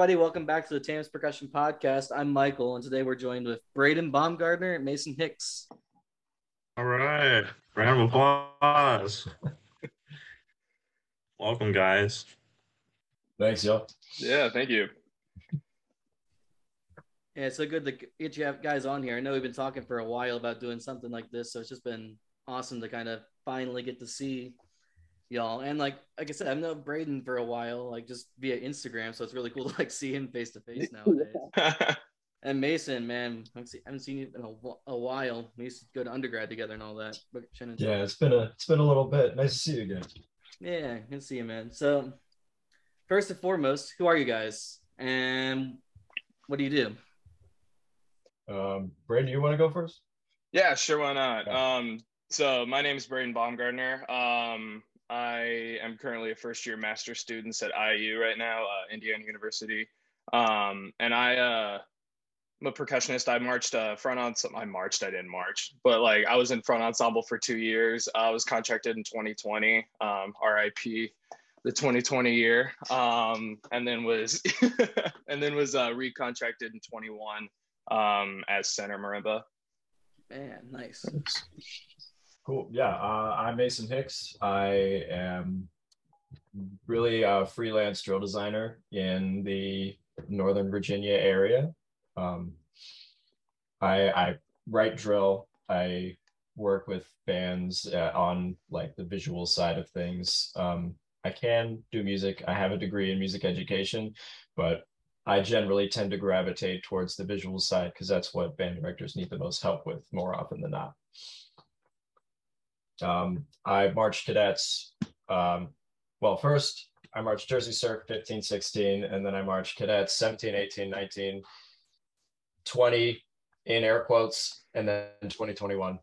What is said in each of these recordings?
everybody. Welcome back to the Tams Percussion Podcast. I'm Michael, and today we're joined with Braden Baumgardner and Mason Hicks. All right. Round of applause. Welcome, guys. Thanks, y'all. Yeah, thank you. Yeah, it's so good to get you guys on here. I know we've been talking for a while about doing something like this, so it's just been awesome to kind of finally get to see y'all. And like like I said, I've known Braden for a while, like just via Instagram, so it's really cool to like see him face to face nowadays. and Mason, man, I haven't seen you in a, a, while. We used to go to undergrad together and all that. Yeah, it's been a it's been a little bit. Nice to see you again. Yeah, good to see you, man. So, first and foremost, who are you guys, and what do you do? Um, Braden, you want to go first? Yeah, sure. Why not? Um, so my name is Braden Baumgardner. Um, I am currently a first year master student at IU right now, uh, Indiana University. Um, and I, uh, I'm a percussionist. I marched uh, front ensemble. I marched. I didn't march, but like I was in front ensemble for two years. I was contracted in 2020. Um, RIP, the 2020 year. Um, and then was and then was uh, recontracted in 21 um, as center marimba. Man, nice. Cool. Yeah, uh, I'm Mason Hicks. I am really a freelance drill designer in the Northern Virginia area. Um, I, I write drill. I work with bands uh, on like the visual side of things. Um, I can do music. I have a degree in music education, but I generally tend to gravitate towards the visual side because that's what band directors need the most help with more often than not. Um, I marched cadets. Um, well, first I marched Jersey Surf 15, 16, and then I marched cadets 17, 18, 19, 20 in air quotes, and then 2021.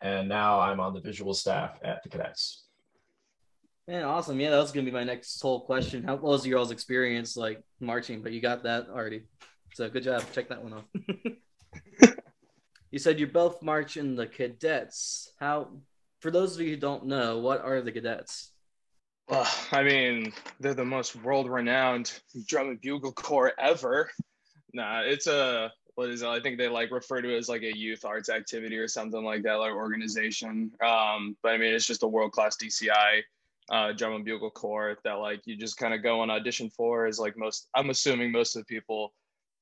And now I'm on the visual staff at the cadets. Man, awesome. Yeah, that was gonna be my next whole question. How was your all's experience like marching? But you got that already. So good job. Check that one off. you said you both march in the cadets. How for those of you who don't know, what are the cadets? Well, I mean, they're the most world-renowned drum and bugle corps ever. Nah, it's a what is it? I think they like refer to it as like a youth arts activity or something like that, like organization. Um, but I mean, it's just a world-class DCI uh, drum and bugle corps that like you just kind of go on audition for. Is like most. I'm assuming most of the people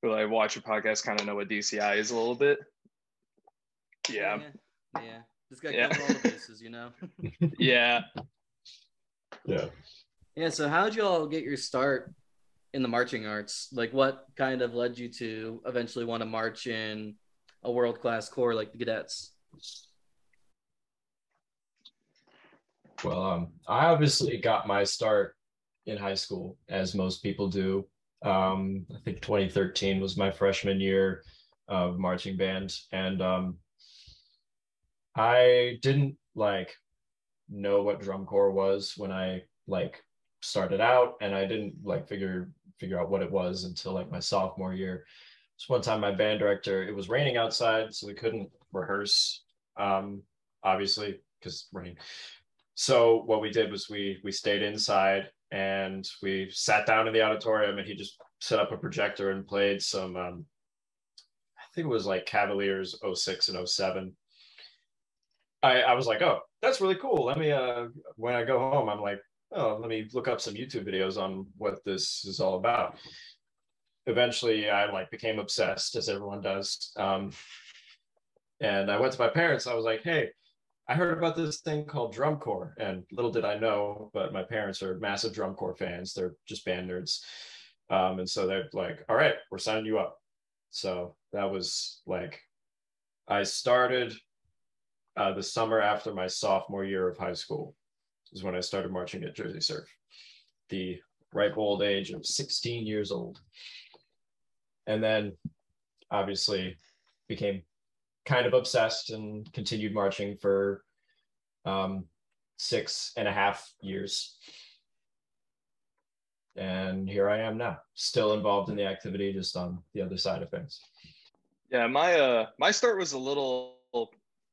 who like watch your podcast kind of know what DCI is a little bit. Yeah. Yeah. yeah. Just got yeah. cover all the bases, you know. yeah. Yeah. Yeah. So, how did you all get your start in the marching arts? Like, what kind of led you to eventually want to march in a world class corps like the cadets? Well, um, I obviously got my start in high school, as most people do. Um, I think 2013 was my freshman year of marching band, and um, I didn't like know what drum corps was when I like started out, and I didn't like figure figure out what it was until like my sophomore year. So one time, my band director, it was raining outside, so we couldn't rehearse, um, obviously because rain. So what we did was we we stayed inside and we sat down in the auditorium, and he just set up a projector and played some. Um, I think it was like Cavaliers 06 and 07 I, I was like, oh, that's really cool. Let me, uh, when I go home, I'm like, oh, let me look up some YouTube videos on what this is all about. Eventually, I like became obsessed, as everyone does. Um, and I went to my parents. I was like, hey, I heard about this thing called drum corps, and little did I know, but my parents are massive drum corps fans. They're just band nerds, um, and so they're like, "All right, we're signing you up." So that was like, I started uh, the summer after my sophomore year of high school is when I started marching at Jersey Surf, the ripe old age of 16 years old. And then obviously became kind of obsessed and continued marching for um, six and a half years. And here I am now, still involved in the activity, just on the other side of things. Yeah, my uh my start was a little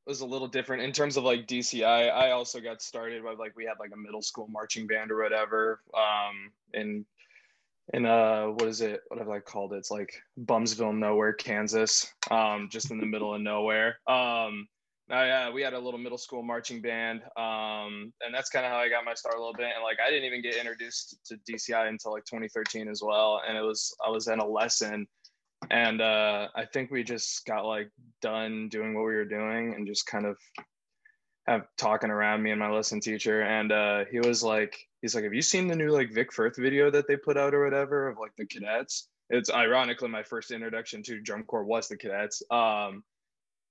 was a little different in terms of like DCI. I also got started by like we had like a middle school marching band or whatever. Um, and in uh what is it what have i called it it's like bumsville nowhere kansas um just in the middle of nowhere um uh, yeah, we had a little middle school marching band, um, and that's kind of how I got my start a little bit. And like, I didn't even get introduced to DCI until like 2013 as well. And it was I was in a lesson, and uh, I think we just got like done doing what we were doing, and just kind of have talking around me and my lesson teacher. And uh, he was like, he's like, have you seen the new like Vic Firth video that they put out or whatever of like the cadets? It's ironically my first introduction to drum corps was the cadets. Um,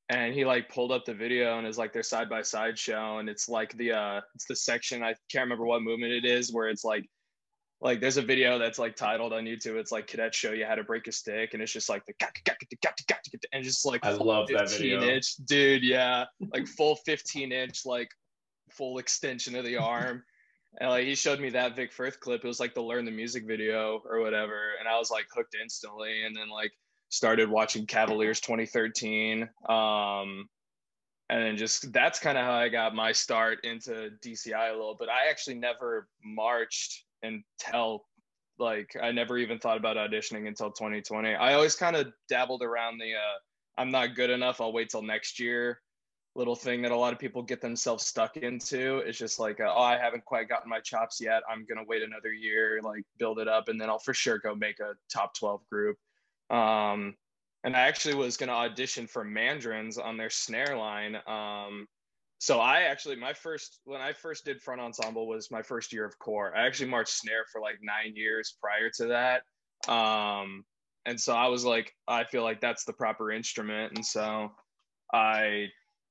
and he like pulled up the video and is like their side by side show and it's like the uh it's the section i can't remember what movement it is where it's like like there's a video that's like titled on youtube it's like cadets show you how to break a stick and it's just like the and just like i love that video inch dude yeah like full 15 inch like full extension of the arm and like he showed me that vic firth clip it was like the learn the music video or whatever and i was like hooked instantly and then like started watching Cavaliers 2013. Um, and then just that's kind of how I got my start into DCI a little bit. I actually never marched until like I never even thought about auditioning until 2020. I always kind of dabbled around the uh, I'm not good enough. I'll wait till next year. Little thing that a lot of people get themselves stuck into. It's just like, uh, oh, I haven't quite gotten my chops yet. I'm gonna wait another year, like build it up, and then I'll for sure go make a top 12 group. Um, and I actually was to audition for Mandarins on their snare line. Um, so I actually, my first, when I first did front ensemble was my first year of corps. I actually marched snare for like nine years prior to that. Um, and so I was like, I feel like that's the proper instrument. And so I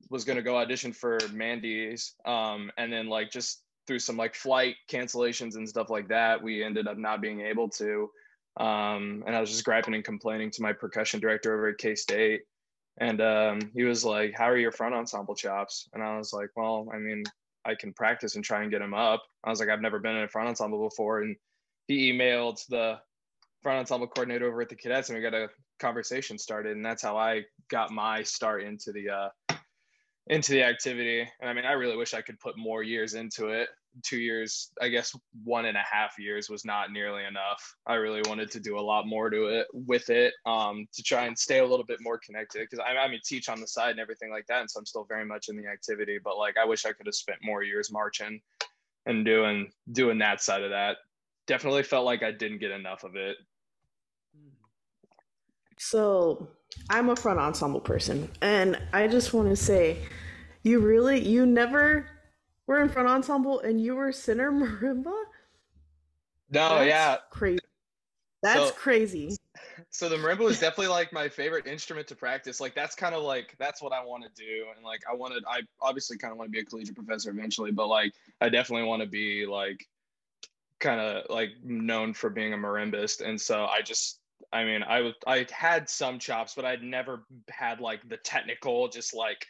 was to go audition for Mandy's. Um, and then like just through some like flight cancellations and stuff like that, we ended up not being able to. Um, and I was just griping and complaining to my percussion director over at K State. And um, he was like, How are your front ensemble chops? And I was like, Well, I mean, I can practice and try and get them up. I was like, I've never been in a front ensemble before. And he emailed the front ensemble coordinator over at the cadets and we got a conversation started. And that's how I got my start into the uh, into the activity. And I mean, I really wish I could put more years into it two years, I guess one and a half years was not nearly enough. I really wanted to do a lot more to it with it um, to try and stay a little bit more connected because I, I mean teach on the side and everything like that, and so I'm still very much in the activity. But like I wish I could have spent more years marching and doing doing that side of that. Definitely felt like I didn't get enough of it. So I'm a front ensemble person, and I just want to say, you really you never were in front ensemble and you were center marimba? No, That's yeah. Crazy. That's so, crazy. So the marimba was definitely like my favorite instrument to practice. Like that's kind of like that's what I want to do. And like I wanted I obviously kind of want to be a collegiate professor eventually, but like I definitely want to be like kind of like known for being a marimbist. And so I just I mean, I was I had some chops, but I'd never had like the technical just like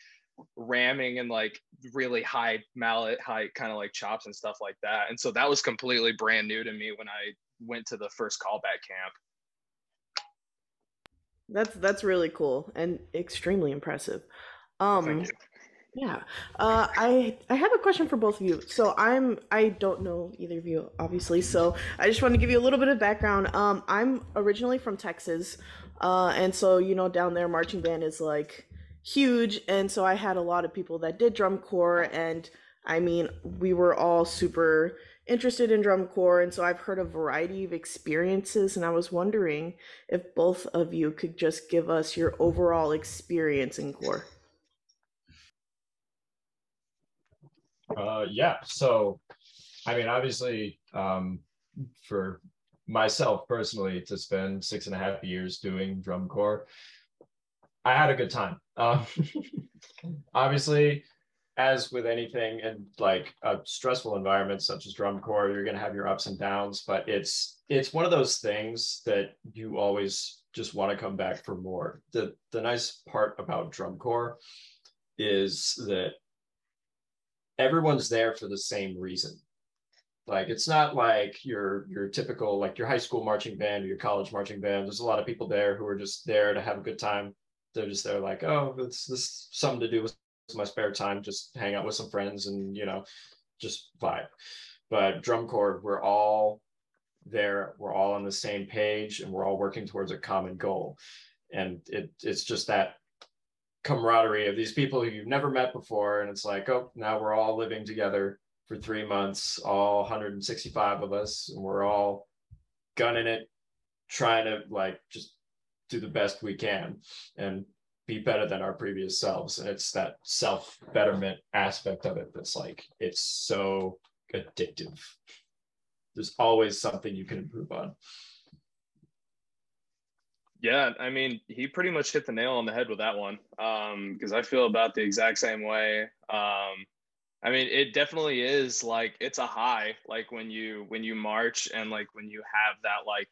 ramming and like really high mallet high kind of like chops and stuff like that. And so that was completely brand new to me when i went to the first callback camp. That's that's really cool and extremely impressive. Um yeah. Uh i i have a question for both of you. So i'm i don't know either of you obviously so i just want to give you a little bit of background. Um i'm originally from texas uh and so you know down there marching band is like huge and so i had a lot of people that did drum corps and i mean we were all super interested in drum corps and so i've heard a variety of experiences and i was wondering if both of you could just give us your overall experience in corps uh, yeah so i mean obviously um, for myself personally to spend six and a half years doing drum corps I had a good time. Um, obviously, as with anything in like a stressful environment such as drum corps, you're going to have your ups and downs, but it's it's one of those things that you always just want to come back for more. The the nice part about drum corps is that everyone's there for the same reason. Like it's not like your your typical like your high school marching band or your college marching band. There's a lot of people there who are just there to have a good time they're just there like, oh, it's this something to do with my spare time, just hang out with some friends and you know, just vibe. But drum corps, we're all there we're all on the same page and we're all working towards a common goal and it it's just that camaraderie of these people who you've never met before and it's like oh now we're all living together for three months all 165 of us and we're all gunning it trying to like just do the best we can and be better than our previous selves. And it's that self betterment aspect of it that's like it's so addictive. There's always something you can improve on. Yeah i mean he pretty much hit the nail on the head with that one um because i feel about the exact same way. Um i mean it definitely is like it's a high like when you when you march and like when you have that like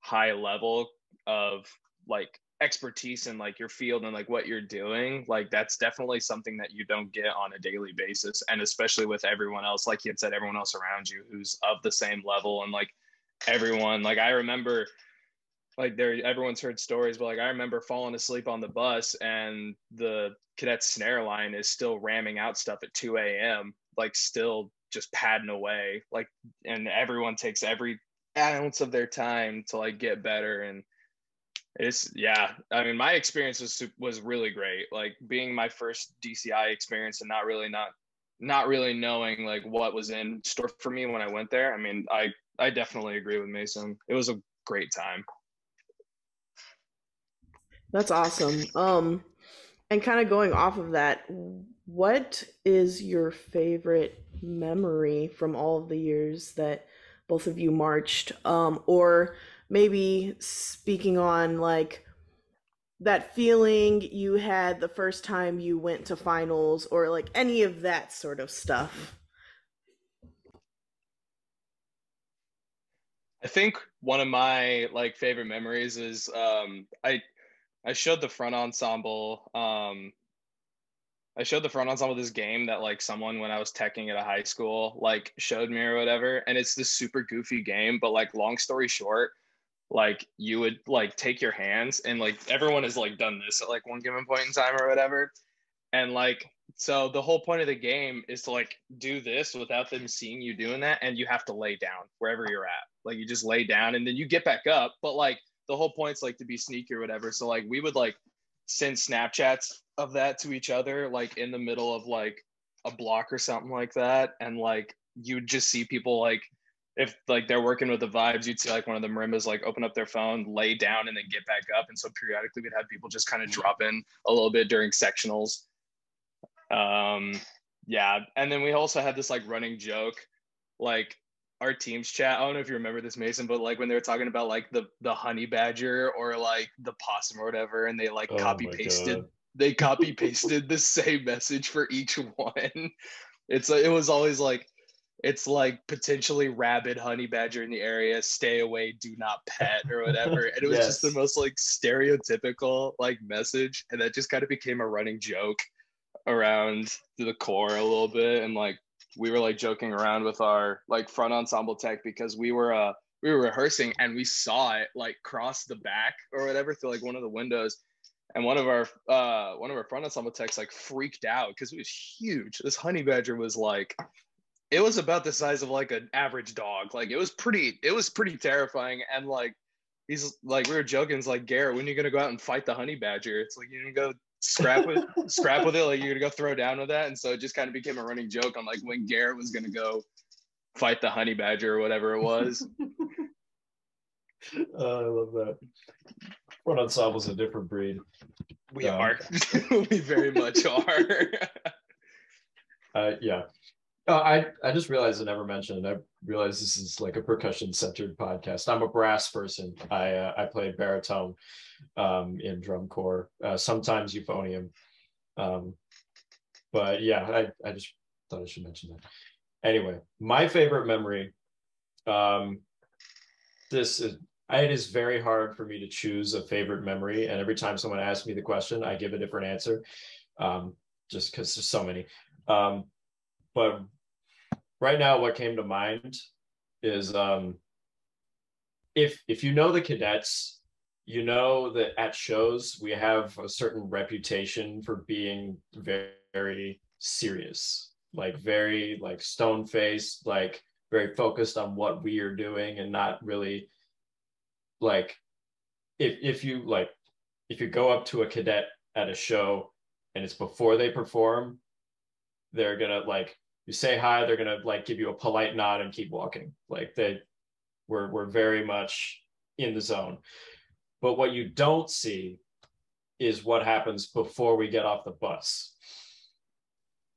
high level of like expertise in like your field and like what you're doing like that's definitely something that you don't get on a daily basis and especially with everyone else like you had said everyone else around you who's of the same level and like everyone like i remember like there everyone's heard stories but like i remember falling asleep on the bus and the cadet snare line is still ramming out stuff at 2 a.m like still just padding away like and everyone takes every ounce of their time to like get better and it's yeah. I mean, my experience was was really great. Like being my first DCI experience and not really not not really knowing like what was in store for me when I went there. I mean, I I definitely agree with Mason. It was a great time. That's awesome. Um and kind of going off of that, what is your favorite memory from all of the years that both of you marched um or maybe speaking on like that feeling you had the first time you went to finals or like any of that sort of stuff. I think one of my like favorite memories is um I I showed the front ensemble um I showed the front ensemble this game that like someone when I was teching at a high school like showed me or whatever and it's this super goofy game but like long story short like you would like take your hands and like everyone has like done this at like one given point in time or whatever. And like so the whole point of the game is to like do this without them seeing you doing that and you have to lay down wherever you're at. Like you just lay down and then you get back up. But like the whole point's like to be sneaky or whatever. So like we would like send snapchats of that to each other like in the middle of like a block or something like that. And like you would just see people like if like they're working with the vibes, you'd see like one of the marimbas like open up their phone, lay down, and then get back up. And so periodically we'd have people just kind of drop in a little bit during sectionals. Um, yeah, and then we also had this like running joke, like our team's chat. I don't know if you remember this, Mason, but like when they were talking about like the the honey badger or like the possum or whatever, and they like oh copy pasted, they copy pasted the same message for each one. It's it was always like it's like potentially rabid honey badger in the area stay away do not pet or whatever. And it was yes. just the most like stereotypical like message. And that just kind of became a running joke around the corps a little bit. And like we were like joking around with our like front ensemble tech because we were uh we were rehearsing and we saw it like cross the back or whatever through like one of the windows. And one of our uh one of our front ensemble techs like freaked out because it was huge. This honey badger was like it was about the size of like an average dog. Like it was pretty, it was pretty terrifying. And like he's like we were joking, it's like Garrett, when are you gonna go out and fight the honey badger? It's like you're gonna go scrap with scrap with it, like you're gonna go throw down with that. And so it just kind of became a running joke on like when Garrett was gonna go fight the honey badger or whatever it was. uh, I love that. Front ensemble's a different breed. We um, are. we very much are. uh, yeah. Uh, I I just realized I never mentioned. I realized this is like a percussion centered podcast. I'm a brass person. I uh, I play baritone um, in drum corps, uh, sometimes euphonium. Um, but yeah, I I just thought I should mention that. Anyway, my favorite memory. Um, this is it is very hard for me to choose a favorite memory, and every time someone asks me the question, I give a different answer, um, just because there's so many. Um, but right now what came to mind is um, if if you know the cadets you know that at shows we have a certain reputation for being very, very serious like very like stone faced like very focused on what we are doing and not really like if if you like if you go up to a cadet at a show and it's before they perform they're gonna like you say hi they're gonna like give you a polite nod and keep walking. Like they we're we're very much in the zone. But what you don't see is what happens before we get off the bus.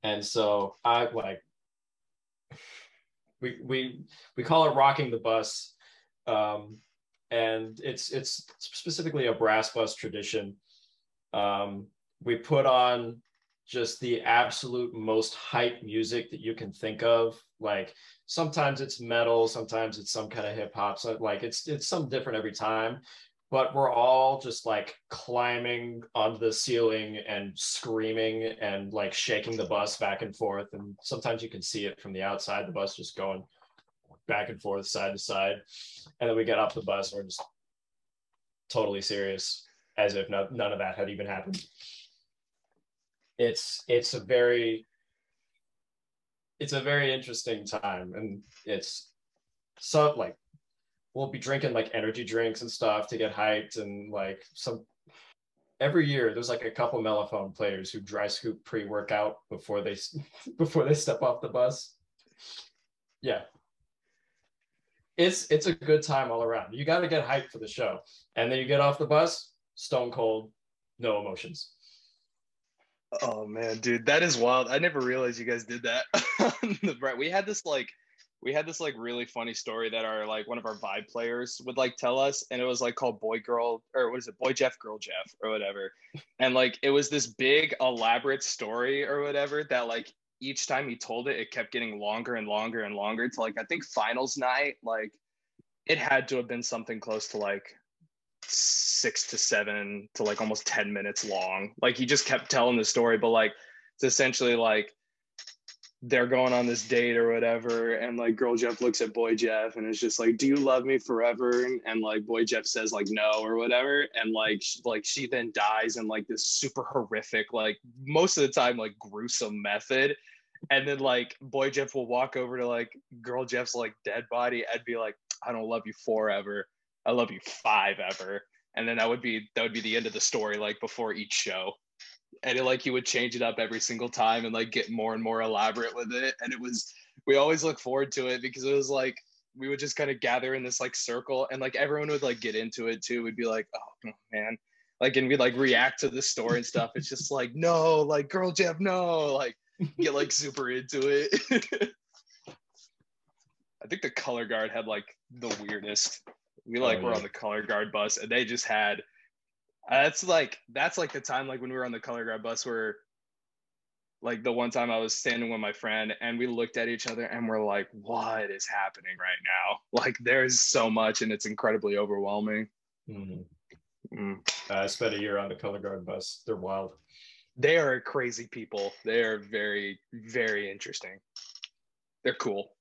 And so i like we we we call it rocking the bus um, and it's it's specifically a brass bus tradition. Um, we put on just the absolute most hype music that you can think of. Like sometimes it's metal sometimes it's some kind of hip hop so like it's it's some different every time. But we're all just like climbing onto the ceiling and screaming and like shaking the bus back and forth. And sometimes you can see it from the outside the bus just going back and forth side to side. And then we get off the bus and we're just totally serious as if no, none of that had even happened it's it's a very it's a very interesting time. And it's so like we'll be drinking like energy drinks and stuff to get hyped and like some every year there's like a couple mellophone players who dry scoop pre-workout before they before they step off the bus. Yeah. It's it's a good time all around. You got to get hyped for the show. And then you get off the bus stone cold no emotions Oh man, dude, that is wild. I never realized you guys did that. we had this like we had this like really funny story that our like one of our vibe players would like tell us and it was like called boy girl or what is it boy jeff girl jeff or whatever and like it was this big elaborate story or whatever that like each time he told it it kept getting longer and longer and longer to like i think finals night like it had to have been something close to like six to seven to like almost 10 minutes long. Like he just kept telling the story but like it's essentially like they're going on this date or whatever and like girl jeff looks at boy jeff and it's just like do you love me forever? And like boy jeff says like no or whatever. And like like she then dies in like this super horrific like most of the time like gruesome method. And then like boy jeff will walk over to like girl jeff's like dead body and be like i don't love you forever i love you five ever. And then that would be that would be the end of the story like before each show. And it, like he would change it up every single time and like get more and more elaborate with it. And it was we always look forward to it because it was like we would just kind of gather in this like circle and like everyone would like get into it too. We'd be like oh man. Like and we'd like react to the story and stuff. It's just like no like girl jeff no. Like get like super into it. I think the color guard had like the weirdest we like oh, were on the color guard bus and they just had that's like that's like the time like when we were on the color guard bus where like the one time I was standing with my friend and we looked at each other and we're like, what is happening right now? Like there's so much and it's incredibly overwhelming. Mm-hmm. Mm. I spent a year on the color guard bus. They're wild. They are crazy people. They are very, very interesting. They're cool.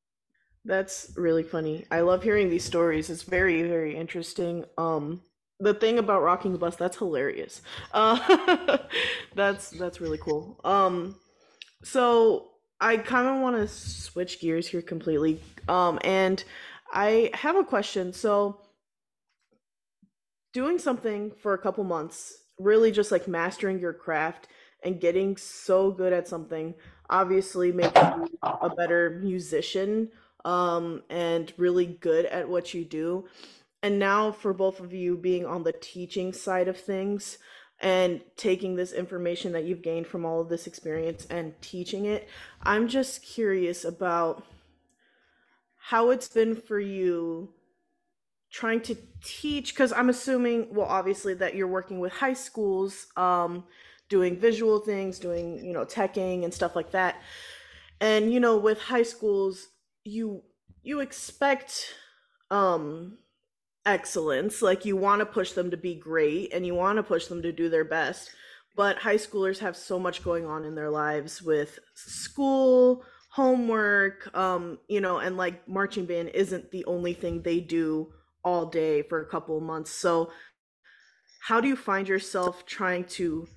That's really funny. I love hearing these stories. It's very, very interesting. Um, the thing about rocking the bus that's hilarious uh that's that's really cool um so i kind of want to switch gears here completely um and i have a question so doing something for a couple months really just like mastering your craft and getting so good at something obviously makes you a better musician um and really good at what you do. And now for both of you being on the teaching side of things and taking this information that you've gained from all of this experience and teaching it, I'm just curious about how it's been for you trying to teach because i'm assuming well obviously that you're working with high schools um, doing visual things doing you know teching and stuff like that. And you know with high schools you you expect um excellence. Like you want to push them to be great and you want to push them to do their best. But high schoolers have so much going on in their lives with school, homework, um, you know, and like marching band isn't the only thing they do all day for a couple months. So how do you find yourself trying to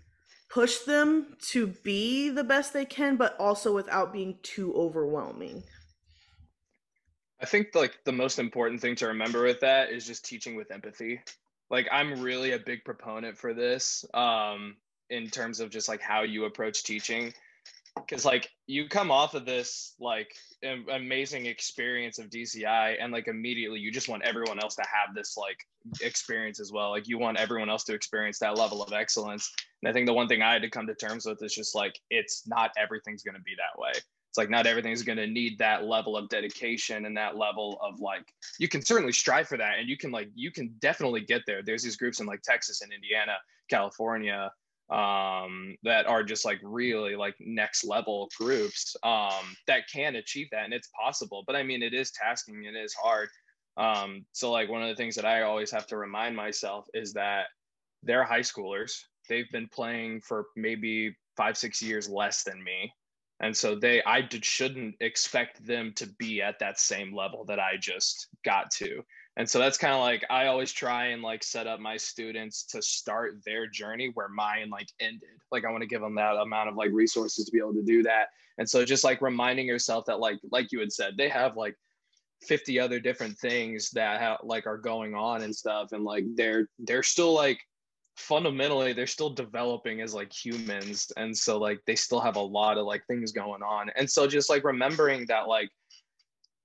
push them to be the best they can, but also without being too overwhelming? I think like the most important thing to remember with that is just teaching with empathy. Like I'm really a big proponent for this um in terms of just like how you approach teaching. Because like you come off of this like amazing experience of DCI and like immediately you just want everyone else to have this like experience as well. Like you want everyone else to experience that level of excellence. And I think the one thing I had to come to terms with is just like it's not everything's going to be that way it's like not everything's going to need that level of dedication and that level of like you can certainly strive for that and you can like you can definitely get there. There's these groups in like Texas and Indiana California um, that are just like really like next level groups um, that can achieve that and it's possible but i mean it is tasking it is hard. Um, so like one of the things that i always have to remind myself is that they're high schoolers. They've been playing for maybe five six years less than me and so they i did, shouldn't expect them to be at that same level that i just got to. And so that's kind of like i always try and like set up my students to start their journey where mine like ended. Like i want to give them that amount of like resources to be able to do that. And so just like reminding yourself that like like you had said they have like 50 other different things that like are going on and stuff. And like they're they're still like fundamentally they're still developing as like humans and so like they still have a lot of like things going on. And so just like remembering that like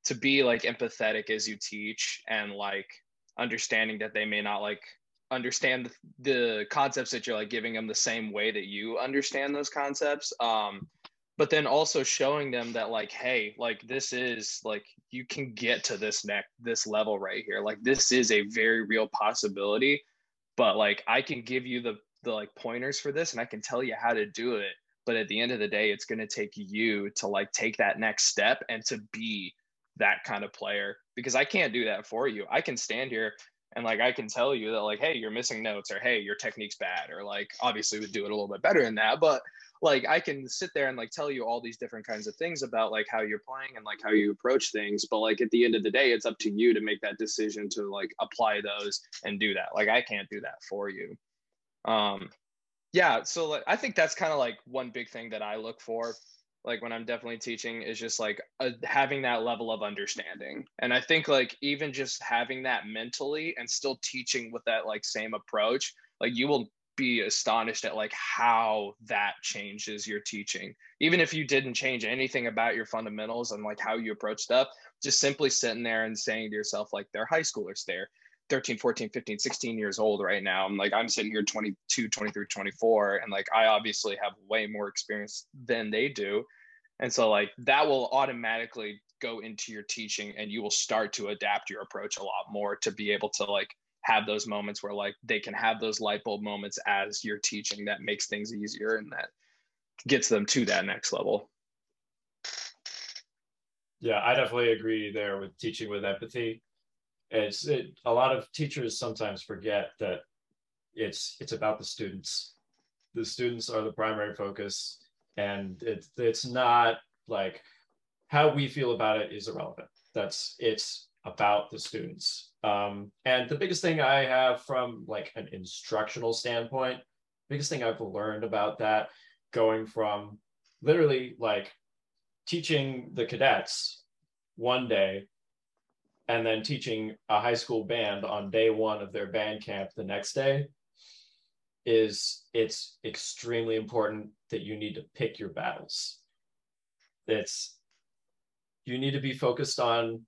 to be like empathetic as you teach and like understanding that they may not like understand the, concepts that you're like giving them the same way that you understand those concepts um but then also showing them that like hey like this is like you can get to this neck this level right here. Like this is a very real possibility but like i can give you the the like pointers for this and i can tell you how to do it but at the end of the day it's going to take you to like take that next step and to be that kind of player because I can't do that for you. I can stand here and like I can tell you that like hey you're missing notes or hey your technique's bad or like obviously would do it a little bit better than that but like I can sit there and like tell you all these different kinds of things about like how you're playing and like how you approach things but like at the end of the day it's up to you to make that decision to like apply those and do that like I can't do that for you um yeah so like I think that's kind of like one big thing that I look for like when I'm definitely teaching is just like a, having that level of understanding. And I think like even just having that mentally and still teaching with that like same approach, like you will be astonished at like how that changes your teaching. Even if you didn't change anything about your fundamentals and like how you approach stuff, just simply sitting there and saying to yourself like they're high schoolers there. 13 14 15 16 years old right now i'm like i'm sitting here 22 23 24 and like i obviously have way more experience than they do and so like that will automatically go into your teaching and you will start to adapt your approach a lot more to be able to like have those moments where like they can have those light bulb moments as you're teaching that makes things easier and that gets them to that next level. Yeah, I definitely agree there with teaching with empathy. It's it, a lot of teachers sometimes forget that it's it's about the students. The students are the primary focus and it's it's not like how we feel about it is irrelevant that's it's about the students um, and the biggest thing i have from like an instructional standpoint biggest thing i've learned about that going from literally like teaching the cadets one day and then teaching a high school band on day one of their band camp the next day is it's extremely important that you need to pick your battles. It's you need to be focused on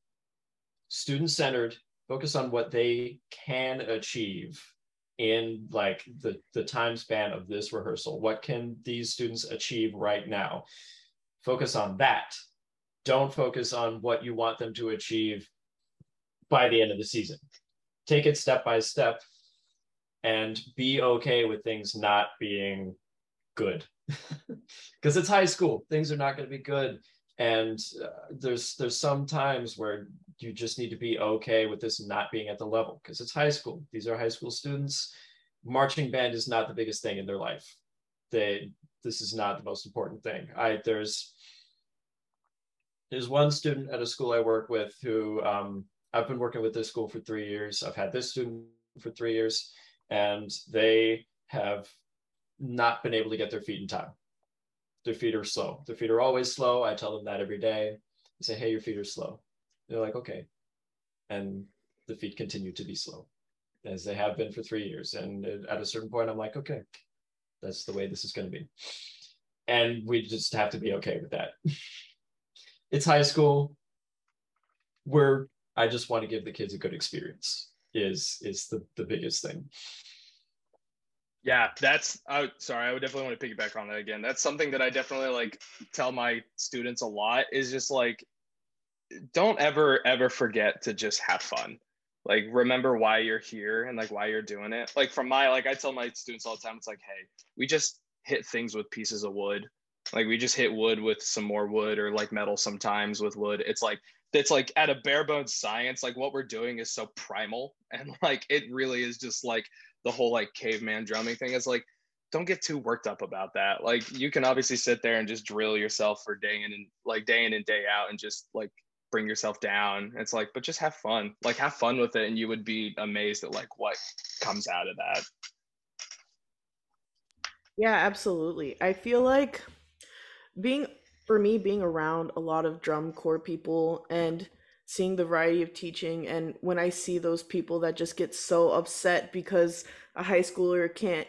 student centered, focus on what they can achieve in like the the time span of this rehearsal. What can these students achieve right now? Focus on that. Don't focus on what you want them to achieve by the end of the season. Take it step by step and be okay with things not being good because it's high school things are not going to be good and uh, there's there's some times where you just need to be okay with this not being at the level because it's high school these are high school students marching band is not the biggest thing in their life they this is not the most important thing i there's there's one student at a school i work with who um, i've been working with this school for three years i've had this student for three years and they have not been able to get their feet in time. Their feet are slow. Their feet are always slow. I tell them that every day. I say, hey, your feet are slow. They're like, okay. And the feet continue to be slow as they have been for three years. And at a certain point, I'm like, okay, that's the way this is going to be. And we just have to be okay with that. it's high school. We're, I just want to give the kids a good experience is is the, the biggest thing. Yeah, that's I sorry, I would definitely want to piggyback on that again. That's something that I definitely like tell my students a lot is just like don't ever ever forget to just have fun. Like remember why you're here and like why you're doing it. Like from my like i tell my students all the time it's like hey we just hit things with pieces of wood. Like we just hit wood with some more wood or like metal sometimes with wood. It's like it's like at a bare bones science like what we're doing is so primal. And like it really is just like the whole like caveman drumming thing is like don't get too worked up about that. Like you can obviously sit there and just drill yourself for day in and like day in and day out and just like bring yourself down. It's like, but just have fun. Like have fun with it and you would be amazed at like what comes out of that. Yeah, absolutely. I feel like being for me being around a lot of drum corps people and seeing the variety of teaching and when I see those people that just get so upset because a high schooler can't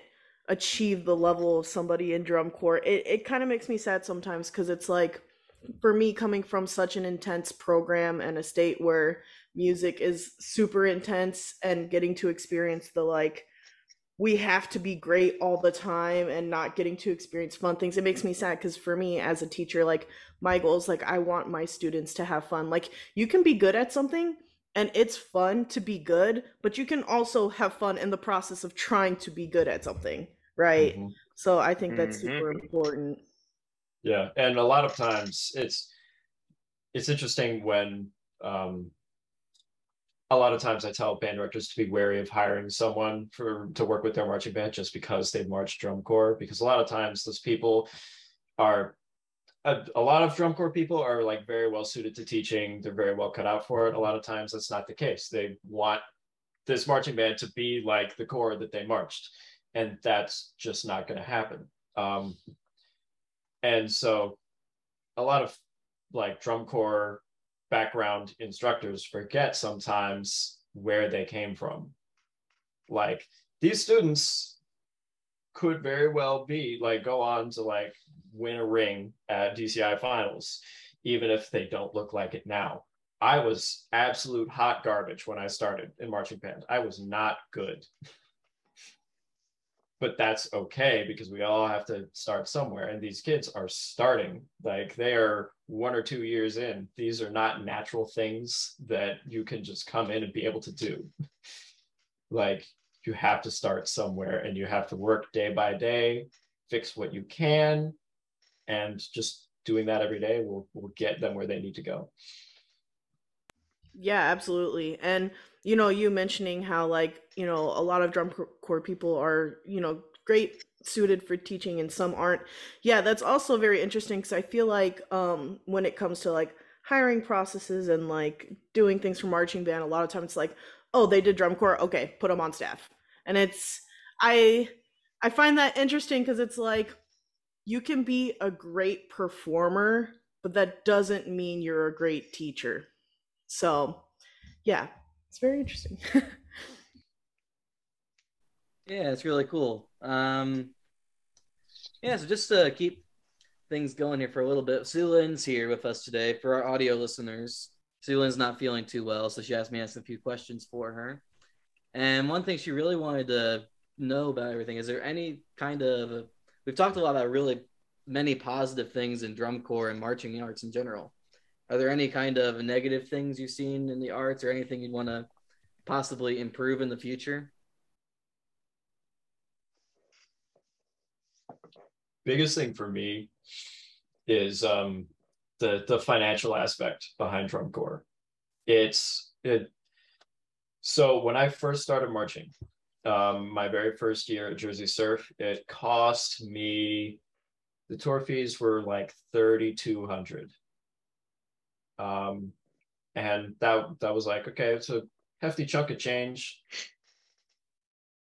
achieve the level of somebody in drum corps, it, it kind of makes me sad sometimes because it's like for me coming from such an intense program and a state where music is super intense and getting to experience the like we have to be great all the time and not getting to experience fun things it makes me sad because for me as a teacher like my goal is like i want my students to have fun like you can be good at something and it's fun to be good but you can also have fun in the process of trying to be good at something right mm-hmm. so i think that's mm-hmm. super important yeah, and a lot of times it's it's interesting when um, a lot of times I tell band directors to be wary of hiring someone for to work with their marching band just because they've marched drum corps because a lot of times those people are a, a, lot of drum corps people are like very well suited to teaching. They're very well cut out for it. A lot of times that's not the case. They want this marching band to be like the corps that they marched and that's just not going to happen. Um, and so a lot of like drum corps background instructors forget sometimes where they came from. Like these students could very well be like go on to like win a ring at DCI finals, even if they don't look like it now. I was absolute hot garbage when I started in marching band. I was not good but that's okay because we all have to start somewhere. And these kids are starting like they are one or two years in. These are not natural things that you can just come in and be able to do. Like you have to start somewhere and you have to work day by day fix what you can and just doing that every day will will get them where they need to go. Yeah absolutely. And you know, you mentioning how like, you know, a lot of drum corps people are, you know, great suited for teaching and some aren't. Yeah, that's also very interesting cuz I feel like um when it comes to like hiring processes and like doing things for marching band, a lot of times it's like, "Oh, they did drum corps. Okay, put them on staff." And it's I I find that interesting cuz it's like you can be a great performer, but that doesn't mean you're a great teacher. So, yeah, it's very interesting. yeah, it's really cool. Um, yeah, so just to keep things going here for a little bit, Sue here with us today for our audio listeners. Sue not feeling too well, so she asked me to ask a few questions for her. And one thing she really wanted to know about everything is there any kind of we've talked a lot about really many positive things in drum corps and marching arts in general are there any kind of negative things you've seen in the arts or anything you'd want to possibly improve in the future? Biggest thing for me is um, the the financial aspect behind drum corps. It's it. So when I first started marching, um, my very first year at Jersey Surf, it cost me the tour fees were like thirty two hundred um, and that that was like, okay, it's a hefty chunk of change,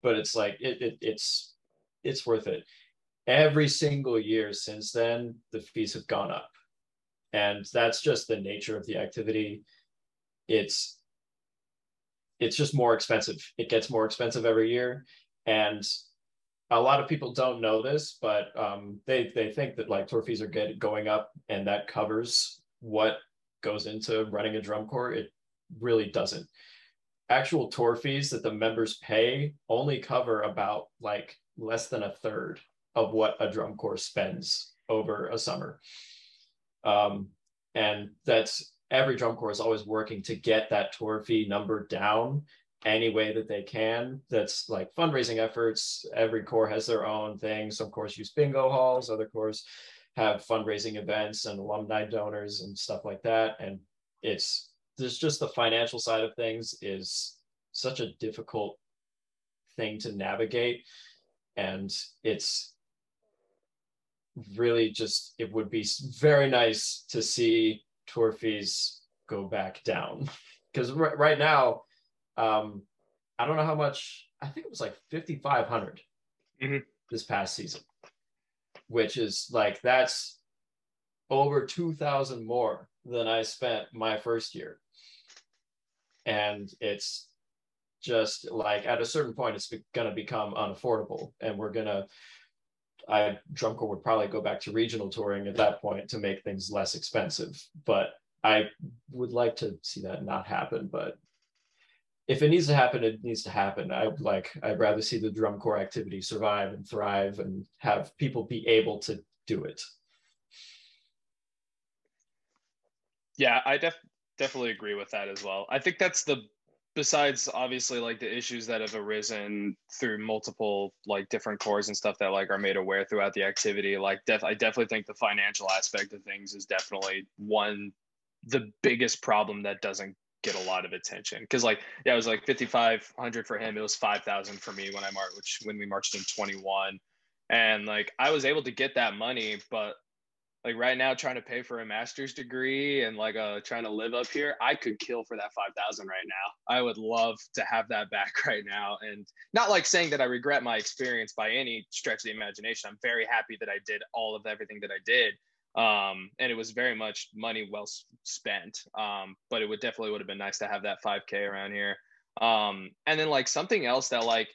but it's like it, it it's it's worth it. Every single year since then, the fees have gone up, and that's just the nature of the activity. it's it's just more expensive. It gets more expensive every year, and a lot of people don't know this, but um, they they think that like tour fees are get, going up, and that covers what goes into running a drum corps. It really doesn't. Actual tour fees that the members pay only cover about like less than a third of what a drum corps spends over a summer. Um, and that's every drum corps is always working to get that tour fee number down any way that they can. That's like fundraising efforts. Every corps has their own thing. Some corps use bingo halls, other corps have fundraising events and alumni donors and stuff like that. And it's there's just the financial side of things is such a difficult thing to navigate. And it's really just it would be very nice to see tour fees go back down because r- right now um i don't know how much i think it was like 5500 mm-hmm. this past season which is like that's over 2000 more than i spent my first year and it's just like at a certain point it's going to become unaffordable and we're going to I drum corps would probably go back to regional touring at that point to make things less expensive. But I would like to see that not happen. But if it needs to happen, it needs to happen. I like I'd rather see the drum corps activity survive and thrive and have people be able to do it. Yeah, I def- definitely agree with that as well. I think that's the besides obviously like the issues that have arisen through multiple like different corps and stuff that like are made aware throughout the activity like def- i definitely think the financial aspect of things is definitely one the biggest problem that doesn't get a lot of attention. Because like yeah it was like 5500 for him. It was 5000 for me when i marched when we marched in 21 and like i was able to get that money but like right now trying to pay for a master's degree and like uh trying to live up here i could kill for that 5000 right now. I would love to have that back right now. And not like saying that i regret my experience by any stretch of the imagination. I'm very happy that i did all of everything that i did um and it was very much money well spent. Um but it would definitely would have been nice to have that 5k around here. Um and then like something else that like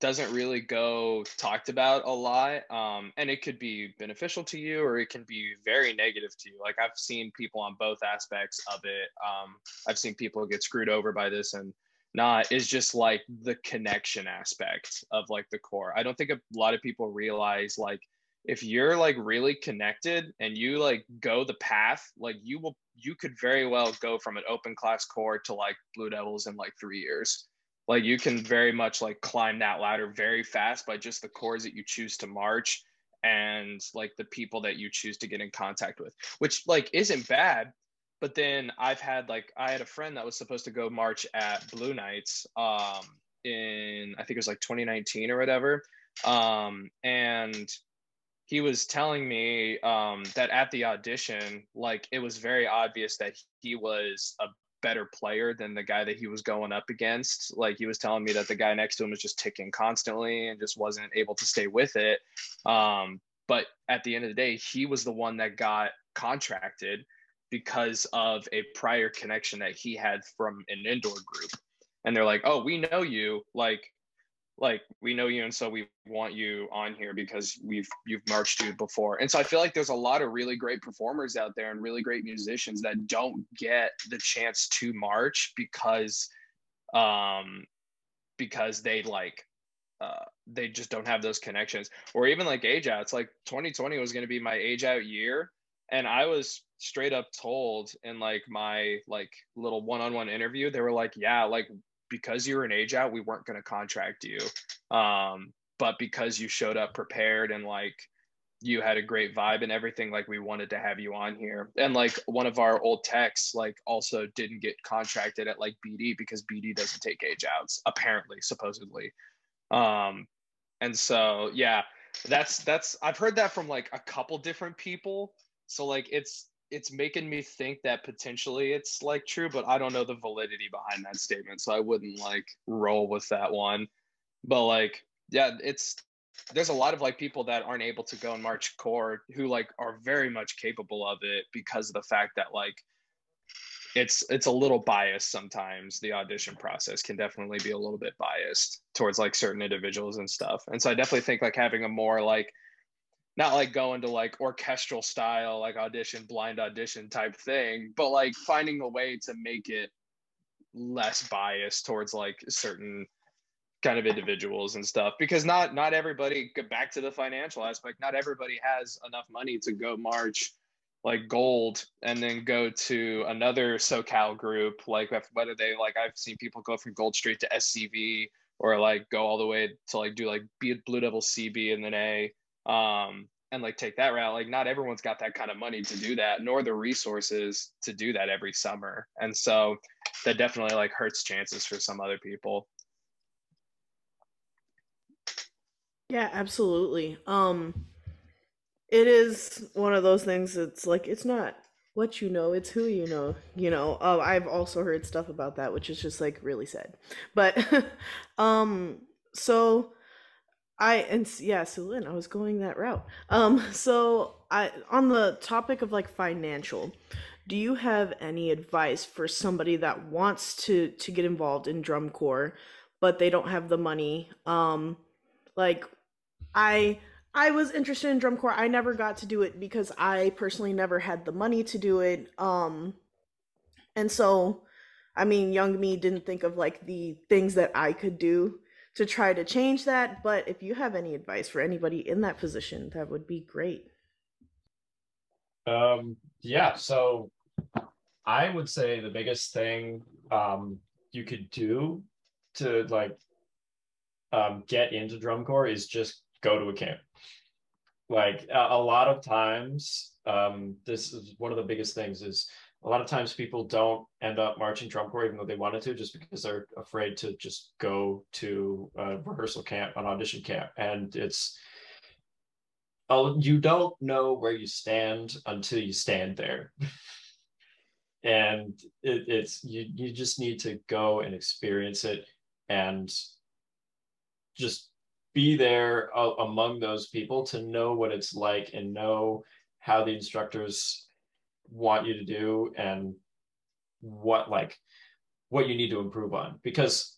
doesn't really go talked about a lot um, and it could be beneficial to you or it can be very negative to you. Like i've seen people on both aspects of it. Um, i've seen people get screwed over by this and not. Is just like the connection aspect of like the corps. i don't think a lot of people realize like if you're like really connected and you like go the path like you will you could very well go from an open class corps to like blue devils in like three years. Like you can very much like climb that ladder very fast by just the corps that you choose to march and like the people that you choose to get in contact with which like isn't bad. But then i've had like i had a friend that was supposed to go march at blue knights um in i think it was like 2019 or whatever. Um and he was telling me um, that at the audition, like it was very obvious that he was a better player than the guy that he was going up against. Like he was telling me that the guy next to him was just ticking constantly and just wasn't able to stay with it. Um, but at the end of the day, he was the one that got contracted because of a prior connection that he had from an indoor group. And they're like, "Oh, we know you. Like like we know you and so we want you on here because we've you've marched you before. And so i feel like there's a lot of really great performers out there and really great musicians that don't get the chance to march because um because they like uh they just don't have those connections. Or even like age outs like 2020 was going to be my age out year and i was straight up told in like my like little one-on-one interview they were like yeah like because you were an age out, we weren't going to contract you. Um, but because you showed up prepared and like you had a great vibe and everything, like we wanted to have you on here. And like one of our old techs, like also didn't get contracted at like BD because BD doesn't take age outs, apparently, supposedly. Um, and so yeah, that's that's I've heard that from like a couple different people. So like it's it's making me think that potentially it's like true, but I don't know the validity behind that statement, so I wouldn't like roll with that one. But like, yeah, it's there's a lot of like people that aren't able to go and march corps who like are very much capable of it because of the fact that like it's it's a little biased sometimes the audition process can definitely be a little bit biased towards like certain individuals and stuff and so i definitely think like having a more like not like going to like orchestral style like audition blind audition type thing but like finding a way to make it less biased towards like certain kind of individuals and stuff because not not everybody back to the financial aspect not everybody has enough money to go march like gold and then go to another SoCal group, like whether they like I've seen people go from gold straight to SCV or like go all the way to like do like Blue Devil CB and then A, um, and like take that route. Like not everyone's got that kind of money to do that, nor the resources to do that every summer, and so that definitely like hurts chances for some other people. Yeah, absolutely. Um it is one of those things it's like it's not what you know it's who you know you know uh, i've also heard stuff about that which is just like really sad but um so i and yeah so lynn i was going that route um so i on the topic of like financial do you have any advice for somebody that wants to to get involved in drum corps but they don't have the money um like i I was interested in drum corps. I never got to do it because I personally never had the money to do it. Um and so I mean, young me didn't think of like the things that I could do to try to change that, but if you have any advice for anybody in that position, that would be great. Um yeah, so I would say the biggest thing um you could do to like um get into drum corps is just go to a camp like a, a lot of times um, this is one of the biggest things is a lot of times people don't end up marching drum corps even though they wanted to just because they're afraid to just go to a rehearsal camp an audition camp. And it's you don't know where you stand until you stand there. And it, it's you you just need to go and experience it and just be there uh, among those people to know what it's like and know how the instructors want you to do and what like what you need to improve on. Because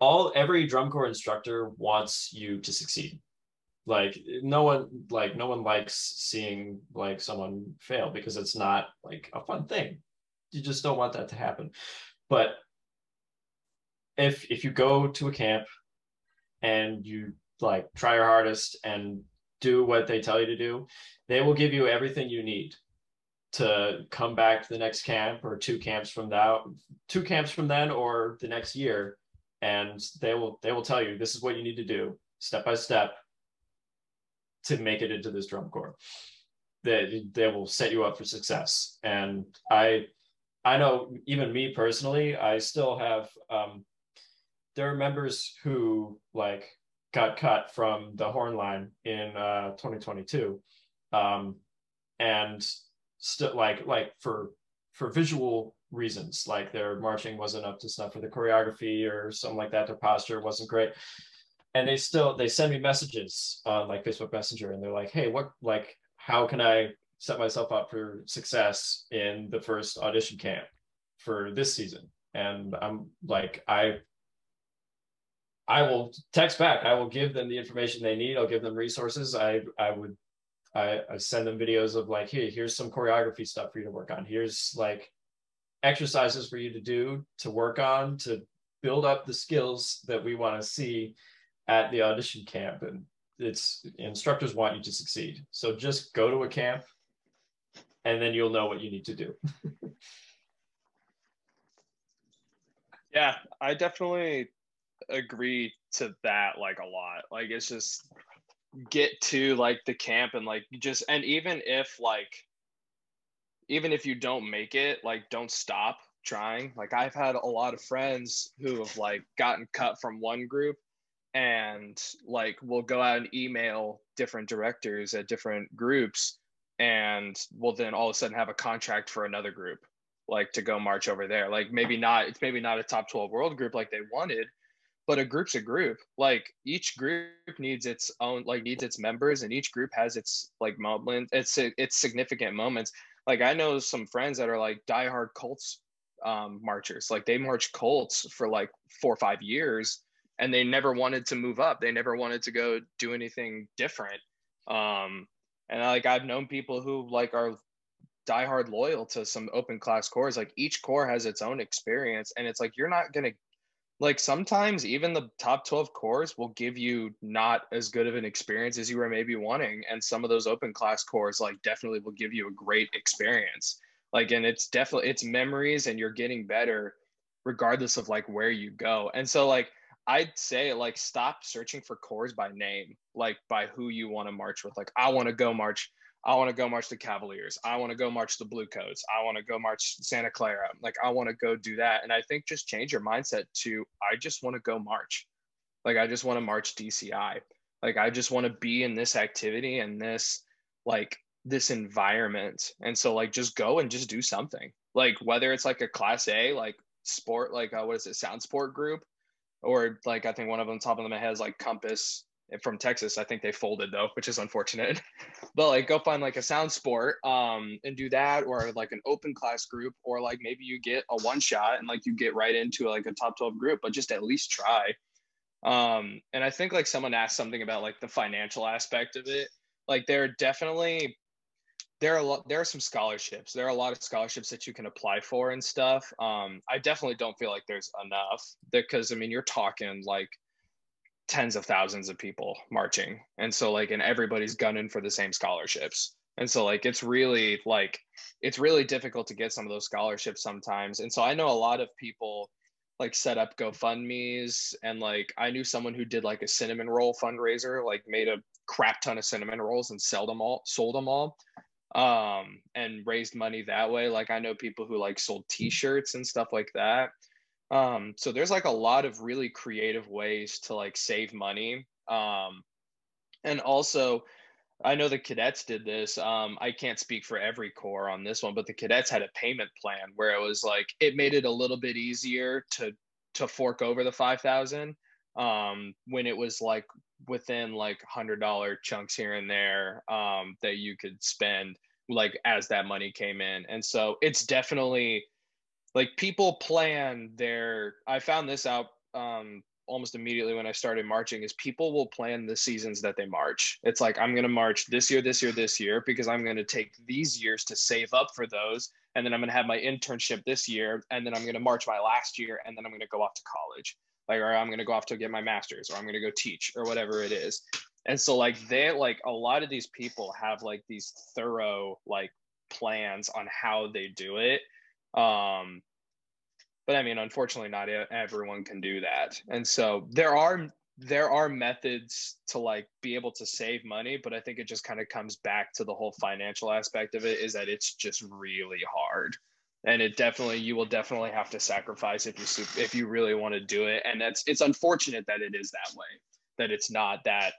all every drum corps instructor wants you to succeed. Like no one like no one likes seeing like someone fail because it's not like a fun thing. You just don't want that to happen. But if if you go to a camp and you like try your hardest and do what they tell you to do, they will give you everything you need to come back to the next camp or two camps from now, two camps from then or the next year, and they will they will tell you this is what you need to do step by step to make it into this drum corps. They they will set you up for success. And I I know even me personally, I still have um, there are members who like got cut from the horn line in uh, 2022 um, and still like like for for visual reasons like their marching wasn't up to snuff for the choreography or something like that. Their posture wasn't great. And they still they send me messages on like facebook messenger and they're like hey what like how can i set myself up for success in the first audition camp for this season? And i'm like i I will text back. I will give them the information they need. I'll give them resources. I I would I, I send them videos of like, hey, here's some choreography stuff for you to work on. Here's like exercises for you to do to work on to build up the skills that we want to see at the audition camp. And it's instructors want you to succeed. So just go to a camp and then you'll know what you need to do. yeah, I definitely agree to that like a lot. Like it's just get to like the camp and like just and even if like even if you don't make it, like don't stop trying. Like I've had a lot of friends who have like gotten cut from one group and like will go out and email different directors at different groups and will then all of a sudden have a contract for another group like to go march over there like maybe not it's maybe not a top 12 world group like they wanted but a group's a group like each group needs its own like needs its members and each group has its like moment its its significant moments Like I know some friends that are like diehard Colts um, marchers. Like they march Colts for like four or five years, and they never wanted to move up. They never wanted to go do anything different. Um, and like I've known people who like are diehard loyal to some open class corps Like each corps has its own experience, and it's like you're not gonna like sometimes even the top 12 corps will give you not as good of an experience as you were maybe wanting and some of those open class corps like definitely will give you a great experience. Like and it's definitely it's memories and you're getting better regardless of like where you go. And so like i'd say like stop searching for corps by name like by who you want to march with. Like i want to go march I want to go march the Cavaliers. I want to go march the Bluecoats. I want to go march Santa Clara. Like I want to go do that. And I think just change your mindset to I just want to go march. Like I just want to march DCI. Like I just want to be in this activity and this like this environment. And so like just go and just do something. Like whether it's like a class A like sport like uh, what is it sound sport group or like I think one of them top of my head is like Compass from Texas. I think they folded though, which is unfortunate. but like go find like a sound sport um and do that or like an open class group or like maybe you get a one shot and like you get right into like a top 12 group, but just at least try. Um and I think like someone asked something about like the financial aspect of it. Like there are definitely there are a lot there are some scholarships there are a lot of scholarships that you can apply for and stuff um i definitely don't feel like there's enough because i mean you're talking like tens of thousands of people marching. And so like and everybody's gunning for the same scholarships. And so like it's really like it's really difficult to get some of those scholarships sometimes. And so i know a lot of people like set up gofundme's and like i knew someone who did like a cinnamon roll fundraiser like made a crap ton of cinnamon rolls and sold them all sold them all um and raised money that way. Like i know people who like sold t-shirts and stuff like that um, so there's like a lot of really creative ways to like save money. Um, and also, I know the cadets did this. Um, I can't speak for every corps on this one, but the cadets had a payment plan where it was like it made it a little bit easier to to fork over the five thousand um, when it was like within like hundred dollar chunks here and there um, that you could spend like as that money came in. And so it's definitely like people plan their i found this out um almost immediately when i started marching is people will plan the seasons that they march. It's like i'm going to march this year this year this year because i'm going to take these years to save up for those and then i'm going to have my internship this year and then i'm going to march my last year and then i'm going to go off to college. Like or i'm going to go off to get my master's or i'm going to go teach or whatever it is. And so like they like a lot of these people have like these thorough like plans on how they do it um, but I mean, unfortunately, not everyone can do that, and so there are there are methods to like be able to save money, but I think it just kind of comes back to the whole financial aspect of it. Is that it's just really hard, and it definitely you will definitely have to sacrifice if you if you really want to do it, and that's it's unfortunate that it is that way, that it's not that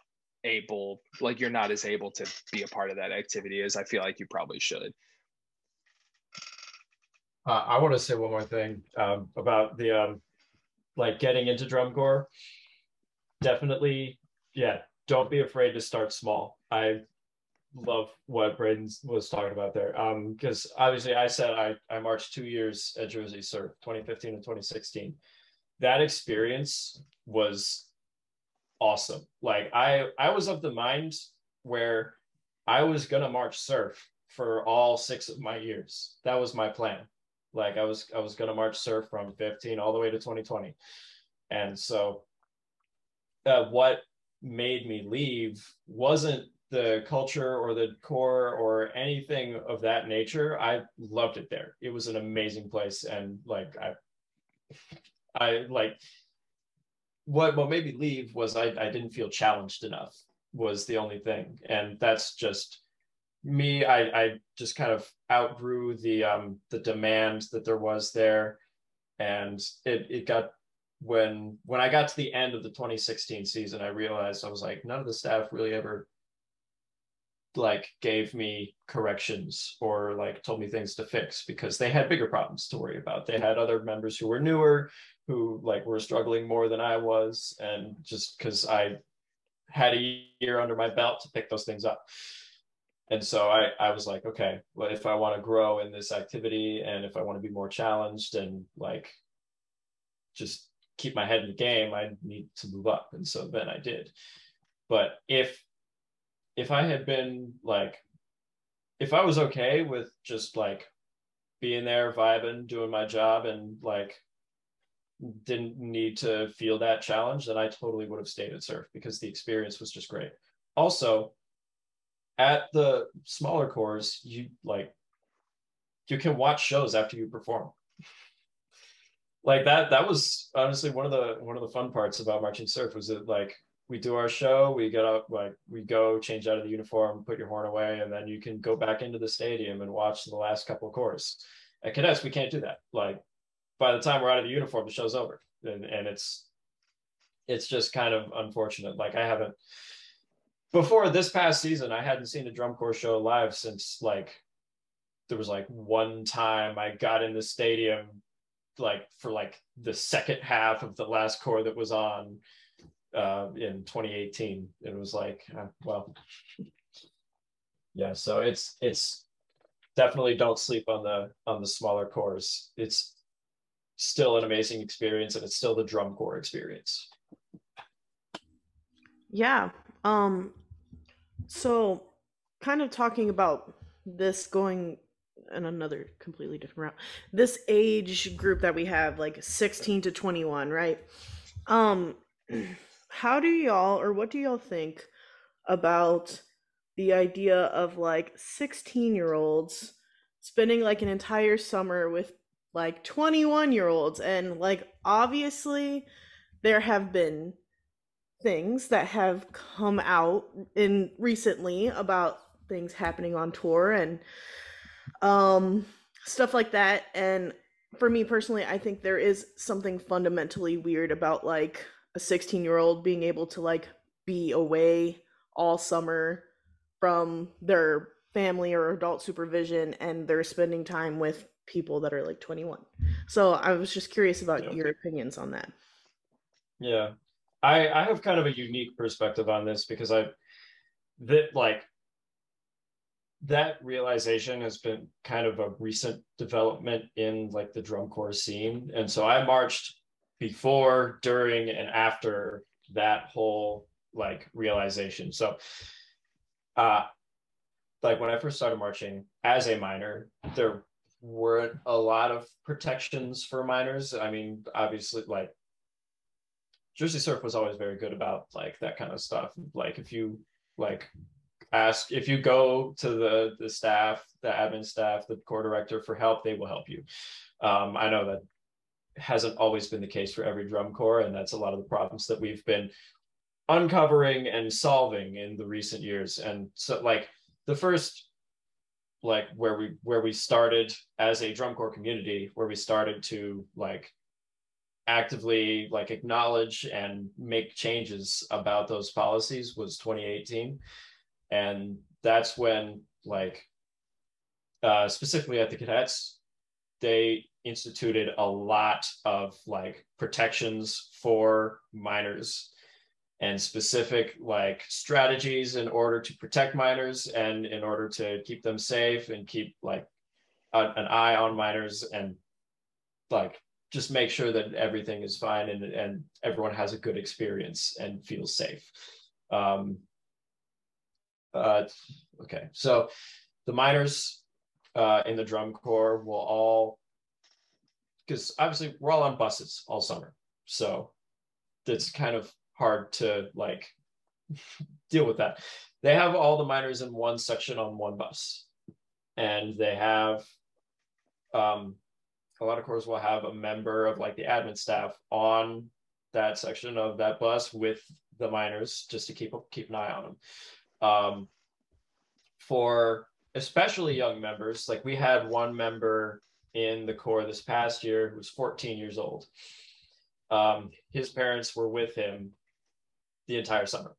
able like you're not as able to be a part of that activity as I feel like you probably should. Uh, I want to say one more thing um, about the um, like getting into drum corps. Definitely, yeah. Don't be afraid to start small. I love what Braden was talking about there. Because um, obviously, I said I I marched two years at Jersey Surf, 2015 and 2016. That experience was awesome. Like I I was of the mind where I was gonna march surf for all six of my years. That was my plan. Like I was I was gonna march surf from 15 all the way to 2020. And so uh, what made me leave wasn't the culture or the corps or anything of that nature. I loved it there. It was an amazing place. And like I I like what what made me leave was I, I didn't feel challenged enough was the only thing. And that's just me, I, I just kind of outgrew the um, the demand that there was there, and it it got when when I got to the end of the 2016 season, I realized I was like, none of the staff really ever like gave me corrections or like told me things to fix because they had bigger problems to worry about. They had other members who were newer who like were struggling more than I was, and just because I had a year under my belt to pick those things up and so I, I was like, okay, well, if I want to grow in this activity and if I want to be more challenged and like just keep my head in the game, I need to move up. And so then I did. But if if I had been like if I was okay with just like being there, vibing, doing my job and like didn't need to feel that challenge, then I totally would have stayed at surf because the experience was just great. Also, at the smaller corps, you like you can watch shows after you perform. like that that was honestly one of the one of the fun parts about marching surf was that like we do our show, we get up, like we go change out of the uniform, put your horn away, and then you can go back into the stadium and watch the last couple of corps. At cadets, we can't do that. Like by the time we're out of the uniform, the show's over, and and it's it's just kind of unfortunate. Like I haven't before this past season, I hadn't seen a drum corps show live since like there was like one time I got in the stadium like for like the second half of the last corps that was on uh, in 2018. It was like, uh, well, yeah. So it's it's definitely don't sleep on the on the smaller corps. It's still an amazing experience, and it's still the drum corps experience. Yeah. Um, so, kind of talking about this going in another completely different route. This age group that we have, like 16 to 21, right? Um, how do y'all, or what do y'all think about the idea of like 16 year olds spending like an entire summer with like 21 year olds? And like, obviously, there have been things that have come out in recently about things happening on tour and um stuff like that. And for me personally i think there is something fundamentally weird about like a 16 year old being able to like be away all summer from their family or adult supervision and they're spending time with people that are like 21 so i was just curious about yeah. your opinions on that. Yeah I I have kind of a unique perspective on this because I that like that realization has been kind of a recent development in like the drum corps scene. And so i marched before during and after that whole like realization. So uh like when i first started marching as a minor there weren't a lot of protections for minors. I mean obviously like Jersey Surf was always very good about like that kind of stuff. Like if you like ask if you go to the the staff, the admin staff, the corps director for help, they will help you. Um, I know that hasn't always been the case for every drum corps, and that's a lot of the problems that we've been uncovering and solving in the recent years. And so like the first like where we where we started as a drum corps community, where we started to like actively like acknowledge and make changes about those policies was 2018 and that's when like uh, specifically at the cadets they instituted a lot of like protections for minors and specific like strategies in order to protect minors and in order to keep them safe and keep like a, an eye on minors and like just make sure that everything is fine and, and everyone has a good experience and feels safe. Um, uh, okay, so the minors uh, in the drum corps will all, because obviously we're all on buses all summer, so it's kind of hard to like deal with that. They have all the minors in one section on one bus, and they have um, a lot of corps will have a member of like the admin staff on that section of that bus with the minors just to keep keep an eye on them. Um, for especially young members, like we had one member in the corps this past year who was 14 years old. Um, his parents were with him the entire summer.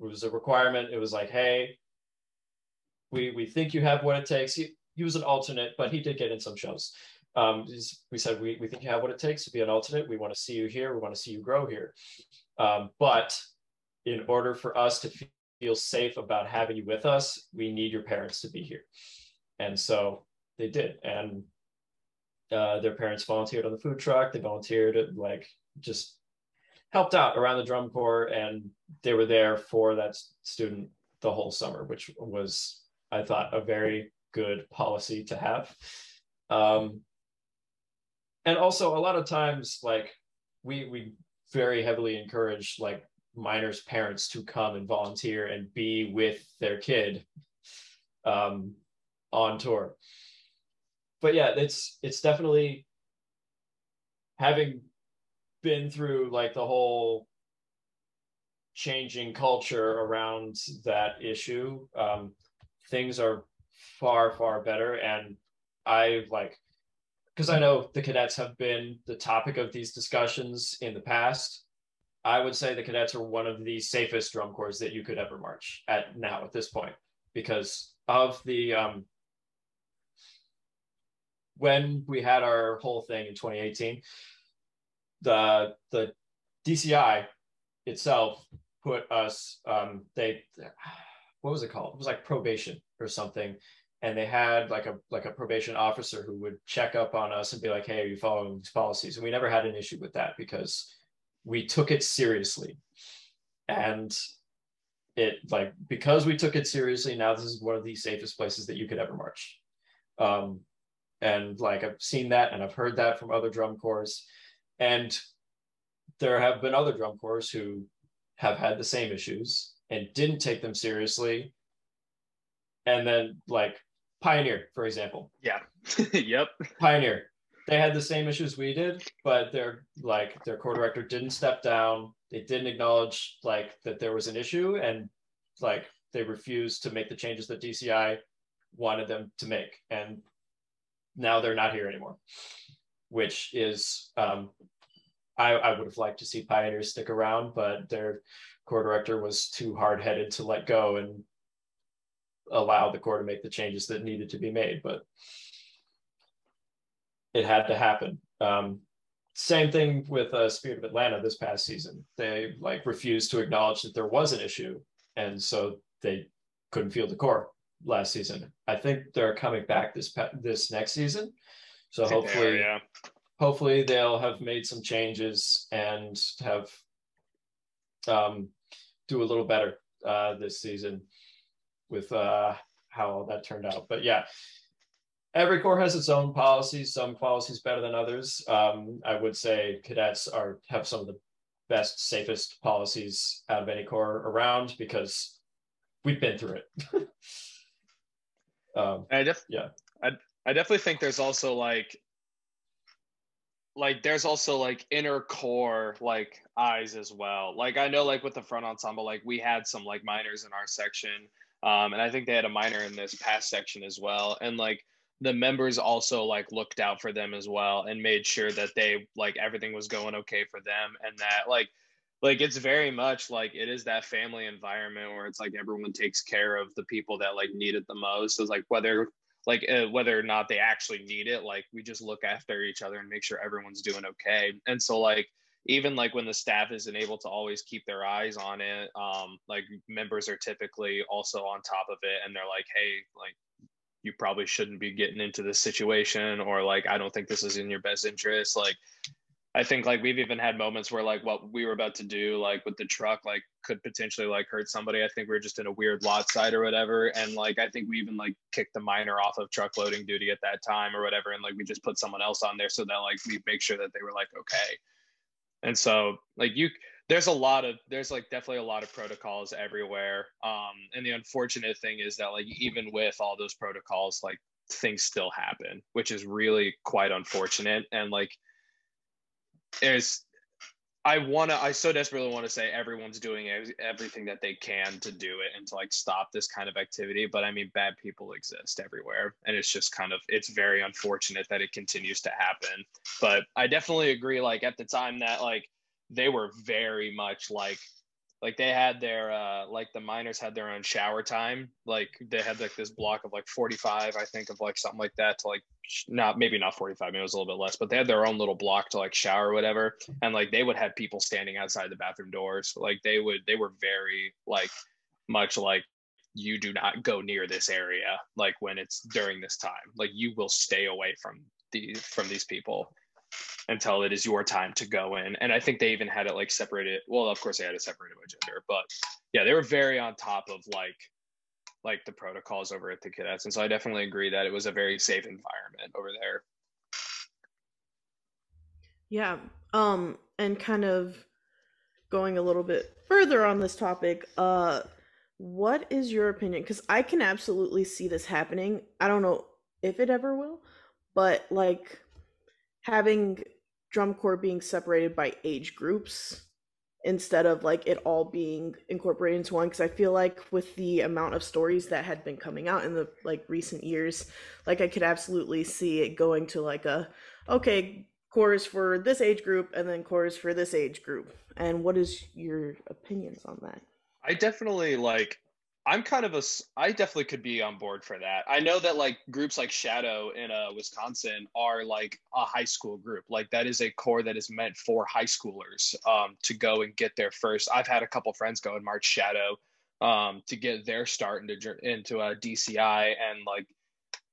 It was a requirement. It was like, hey, we we think you have what it takes. He, he was an alternate, but he did get in some shows um, we said we, we think you have what it takes to be an alternate. We want to see you here. We want to see you grow here. Um, but in order for us to feel safe about having you with us, we need your parents to be here. And so they did. And uh, their parents volunteered on the food truck. They volunteered at, like just helped out around the drum corps and they were there for that student the whole summer, which was, I thought, a very good policy to have. Um, and also a lot of times like we we very heavily encourage like minors parents to come and volunteer and be with their kid um, on tour. But yeah it's it's definitely having been through like the whole changing culture around that issue um, things are far far better. And i like because I know the cadets have been the topic of these discussions in the past. I would say the cadets are one of the safest drum corps that you could ever march at now at this point because of the um, when we had our whole thing in 2018 the the DCI itself put us um, they what was it called it was like probation or something and they had like a like a probation officer who would check up on us and be like hey are you following these policies? And we never had an issue with that because we took it seriously. And it like because we took it seriously now this is one of the safest places that you could ever march. Um, and like i've seen that and i've heard that from other drum corps. And there have been other drum corps who have had the same issues and didn't take them seriously. And then like Pioneer, for example. Yeah. yep. Pioneer. They had the same issues we did, but their like their corps director didn't step down. They didn't acknowledge like that there was an issue, and like they refused to make the changes that DCI wanted them to make, and now they're not here anymore. Which is, um, I, I would have liked to see Pioneers stick around, but their corps director was too hard headed to let go and allow the corps to make the changes that needed to be made, but it had to happen. Um, same thing with uh, Spirit of Atlanta this past season. They like refused to acknowledge that there was an issue, and so they couldn't field the corps last season. I think they're coming back this this next season, so hopefully, yeah. hopefully they'll have made some changes and have um, do a little better uh, this season with uh, how that turned out. But yeah, every corps has its own policies. Some policies better than others. Um, I would say cadets are have some of the best, safest policies out of any corps around because we've been through it. um, I def- yeah, I I definitely think there's also like like there's also like inner corps like eyes as well. Like I know like with the front ensemble, like we had some like minors in our section um, and I think they had a minor in this past section as well. And like the members also like looked out for them as well and made sure that they like everything was going okay for them and that like like it's very much like it is that family environment where it's like everyone takes care of the people that like need it the most. So it's like whether like uh, whether or not they actually need it, like we just look after each other and make sure everyone's doing okay. And so like even like when the staff isn't able to always keep their eyes on it um like members are typically also on top of it and they're like hey like you probably shouldn't be getting into this situation or like i don't think this is in your best interest. Like i think like we've even had moments where like what we were about to do like with the truck like could potentially like hurt somebody. I think we are just in a weird lot side or whatever and like i think we even like kicked the minor off of truck loading duty at that time or whatever and like we just put someone else on there so that like we make sure that they were like okay and so like you there's a lot of there's like definitely a lot of protocols everywhere. Um and the unfortunate thing is that like even with all those protocols like things still happen which is really quite unfortunate. And like there's I want to, I so desperately want to say everyone's doing everything that they can to do it and to like stop this kind of activity. But I mean, bad people exist everywhere. And it's just kind of, it's very unfortunate that it continues to happen. But I definitely agree, like at the time that like they were very much like like they had their uh like the minors had their own shower time. Like they had like this block of like 45 i think of like something like that to like not maybe not 45 maybe it was a little bit less but they had their own little block to like shower or whatever. And like they would have people standing outside the bathroom doors. Like they would they were very like much like you do not go near this area like when it's during this time. Like you will stay away from the from these people until it is your time to go in and i think they even had it like separated well of course they had it separated by gender but yeah they were very on top of like like the protocols over at the cadets and so i definitely agree that it was a very safe environment over there yeah um and kind of going a little bit further on this topic uh what is your opinion? Because I can absolutely see this happening. I don't know if it ever will, but like having drum corps being separated by age groups instead of like it all being incorporated into one because i feel like with the amount of stories that had been coming out in the like recent years like i could absolutely see it going to like a okay corps for this age group and then corps for this age group. And what is your opinions on that? I definitely like I'm kind of a I definitely could be on board for that. I know that like groups like Shadow in uh, Wisconsin are like a high school group. Like that is a corps that is meant for high schoolers um, to go and get their first. I've had a couple friends go and march Shadow um, to get their start into into a DCI and like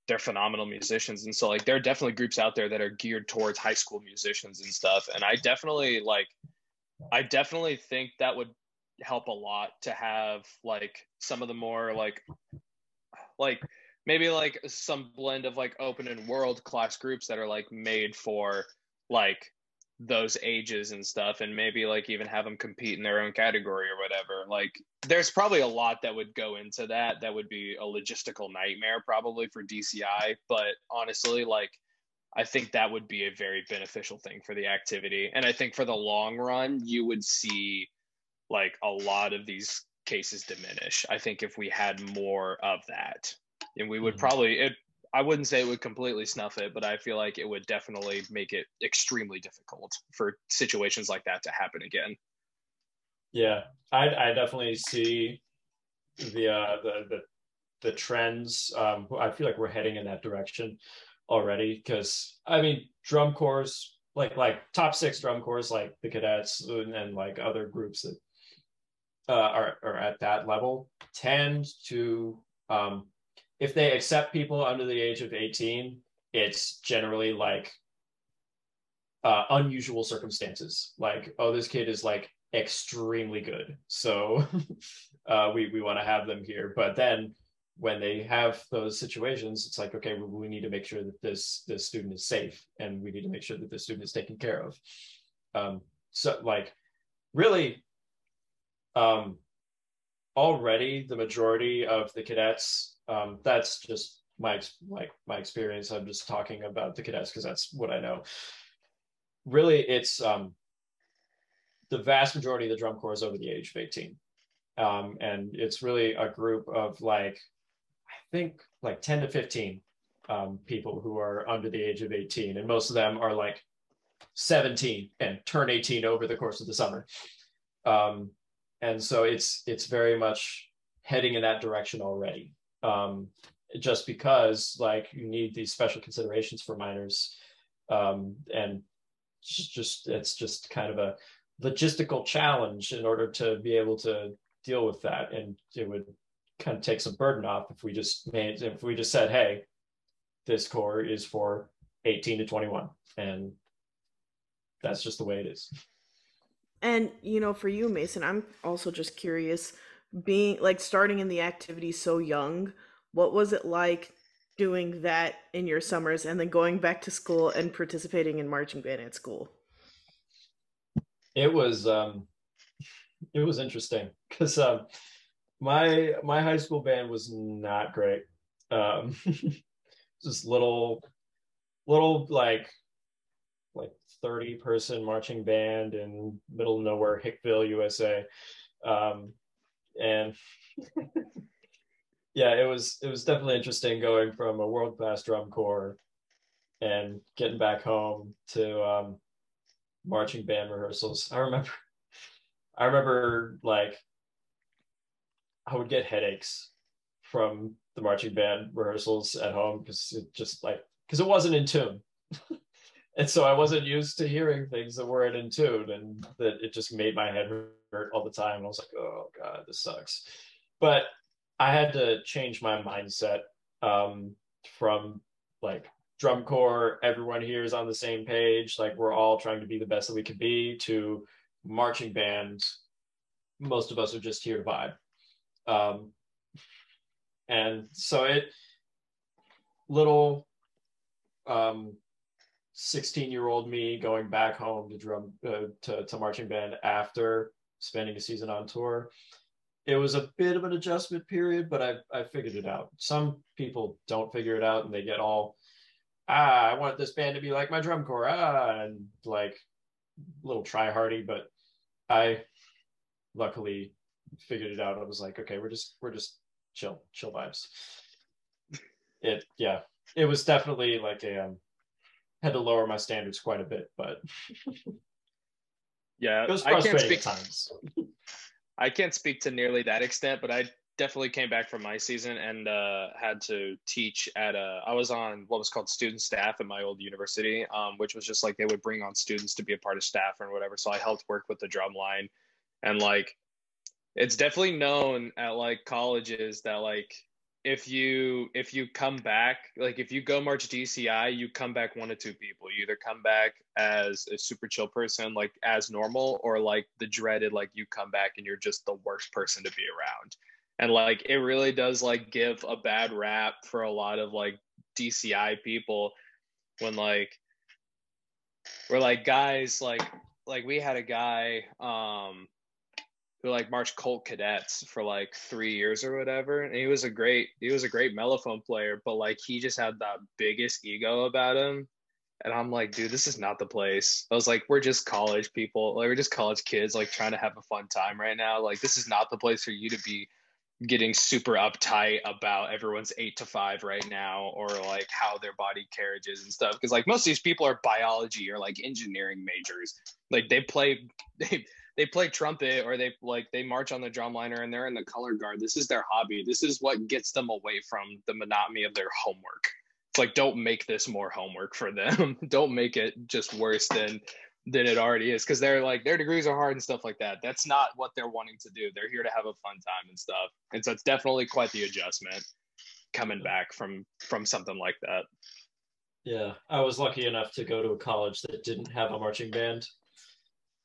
they're phenomenal musicians and so like there are definitely groups out there that are geared towards high school musicians and stuff and I definitely like I definitely think that would help a lot to have like some of the more like like maybe like some blend of like open and world class groups that are like made for like those ages and stuff and maybe like even have them compete in their own category or whatever. Like there's probably a lot that would go into that that would be a logistical nightmare probably for DCI but honestly like I think that would be a very beneficial thing for the activity. And I think for the long run you would see like a lot of these cases diminish. I think if we had more of that, and we would mm-hmm. probably it. I wouldn't say it would completely snuff it, but I feel like it would definitely make it extremely difficult for situations like that to happen again. Yeah, I I definitely see the uh, the the the trends. Um, I feel like we're heading in that direction already because I mean drum corps like like top six drum corps like the cadets and, and like other groups that uh, are, are at that level tend to um, if they accept people under the age of 18 it's generally like uh, unusual circumstances. Like oh this kid is like extremely good. So uh, we, we want to have them here. But then when they have those situations it's like okay we, we need to make sure that this this student is safe and we need to make sure that this student is taken care of. Um, so like really um, already the majority of the cadets, um, that's just my like my experience. I'm just talking about the cadets because that's what I know. Really, it's um, the vast majority of the drum corps is over the age of 18. Um, and it's really a group of like, I think like 10 to 15 um, people who are under the age of 18. And most of them are like 17 and turn 18 over the course of the summer. Um, and so it's it's very much heading in that direction already. Um, just because like you need these special considerations for minors um, and just, it's just kind of a logistical challenge in order to be able to deal with that. And it would kind of take some burden off if we just made if we just said hey this corps is for 18 to 21 and that's just the way it is and you know, for you, Mason, I'm also just curious, being like starting in the activity so young, what was it like doing that in your summers and then going back to school and participating in marching band at school? It was um it was interesting because um my my high school band was not great. Um just little little like like 30 person marching band in middle of nowhere, Hickville, USA. Um, and yeah, it was it was definitely interesting going from a world class drum corps and getting back home to um, marching band rehearsals. I remember, I remember like I would get headaches from the marching band rehearsals at home because it just like because it wasn't in tune. and so I wasn't used to hearing things that weren't in tune, and that it just made my head hurt all the time. And I was like, "Oh God, this sucks." but I had to change my mindset um, from like drum corps, everyone here is on the same page, like we're all trying to be the best that we can be, to marching bands. Most of us are just here to vibe. Um, and so it, little um, 16 year old me going back home to drum uh, to, to marching band after spending a season on tour. It was a bit of an adjustment period but i i figured it out. Some people don't figure it out and they get all ah i want this band to be like my drum corps. Ah and like a little try hardy but i luckily figured it out. I was like okay we're just we're just chill chill vibes. It yeah it was definitely like a um had to lower my standards quite a bit but yeah it was I can't speak times I can't speak to nearly that extent, but I definitely came back from my season and uh, had to teach at a. I was on what was called student staff at my old university, um, which was just like they would bring on students to be a part of staff or whatever. So I helped work with the drum line, and like, it's definitely known at like colleges that like if you if you come back like if you go march dci you come back one of two people. You either come back as a super chill person like as normal or like the dreaded like you come back and you're just the worst person to be around. And like it really does like give a bad rap for a lot of like dci people when like we're like guys like like we had a guy um who like marched Colt cadets for like three years or whatever. And he was a great, he was a great mellophone player, but like he just had that biggest ego about him. And I'm like, dude, this is not the place. I was like, we're just college people, like we're just college kids, like trying to have a fun time right now. Like this is not the place for you to be getting super uptight about everyone's eight to five right now or like how their body carriages and stuff because like most of these people are biology or like engineering majors like they play they they play trumpet or they like they march on the drumliner and they're in the color guard. This is their hobby. This is what gets them away from the monotony of their homework. It's like don't make this more homework for them. don't make it just worse than than it already is because they're like their degrees are hard and stuff like that. That's not what they're wanting to do. They're here to have a fun time and stuff. And so it's definitely quite the adjustment coming back from from something like that. Yeah, I was lucky enough to go to a college that didn't have a marching band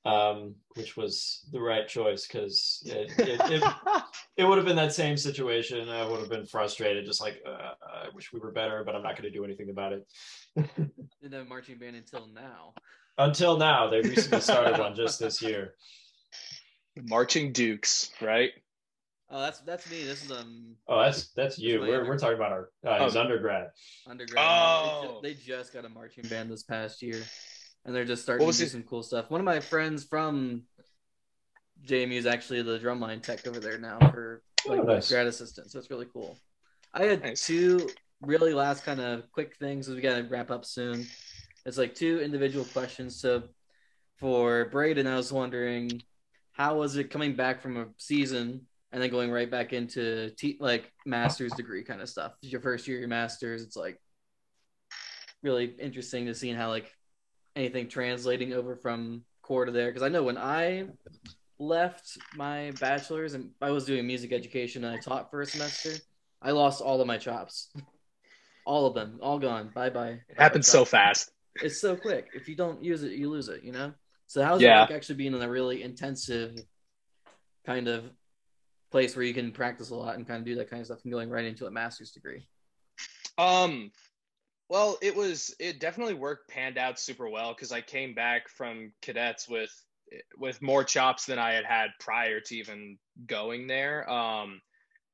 um, which was the right choice because it, it, it, it, would have been that same situation. I would have been frustrated, just like, uh, I wish we were better, but I'm not going to do anything about it. Didn't marching band until now. Until now, they recently started one just this year. Marching Dukes, right? Oh, that's that's me. This is um. Oh, that's that's you. We're, we're talking about our uh, his oh. undergrad. Undergrad. Oh. They, just, they just got a marching band this past year and they're just starting to do some cool stuff. One of my friends from JMU is actually the drumline tech over there now for oh, like oh, nice. grad assistant, so it's really cool. I had nice. two really last kind of quick things. We got to wrap up soon. It's like two individual questions. So for Braden, I was wondering how was it coming back from a season and then going right back into te- like master's degree kind of stuff. Your first year, your master's. It's like really interesting to see how like anything translating over from corps to there because I know when I left my bachelor's and I was doing music education and I taught for a semester, I lost all of my chops. all of them, all gone. Bye bye. It happens so fast. It's so quick. If you don't use it, you lose it, you know? So how's yeah. it like actually being in a really intensive kind of place where you can practice a lot and kind of do that kind of stuff and going right into a master's degree? Um well, it was it definitely worked panned out super well because I came back from cadets with with more chops than I had had prior to even going there. Um,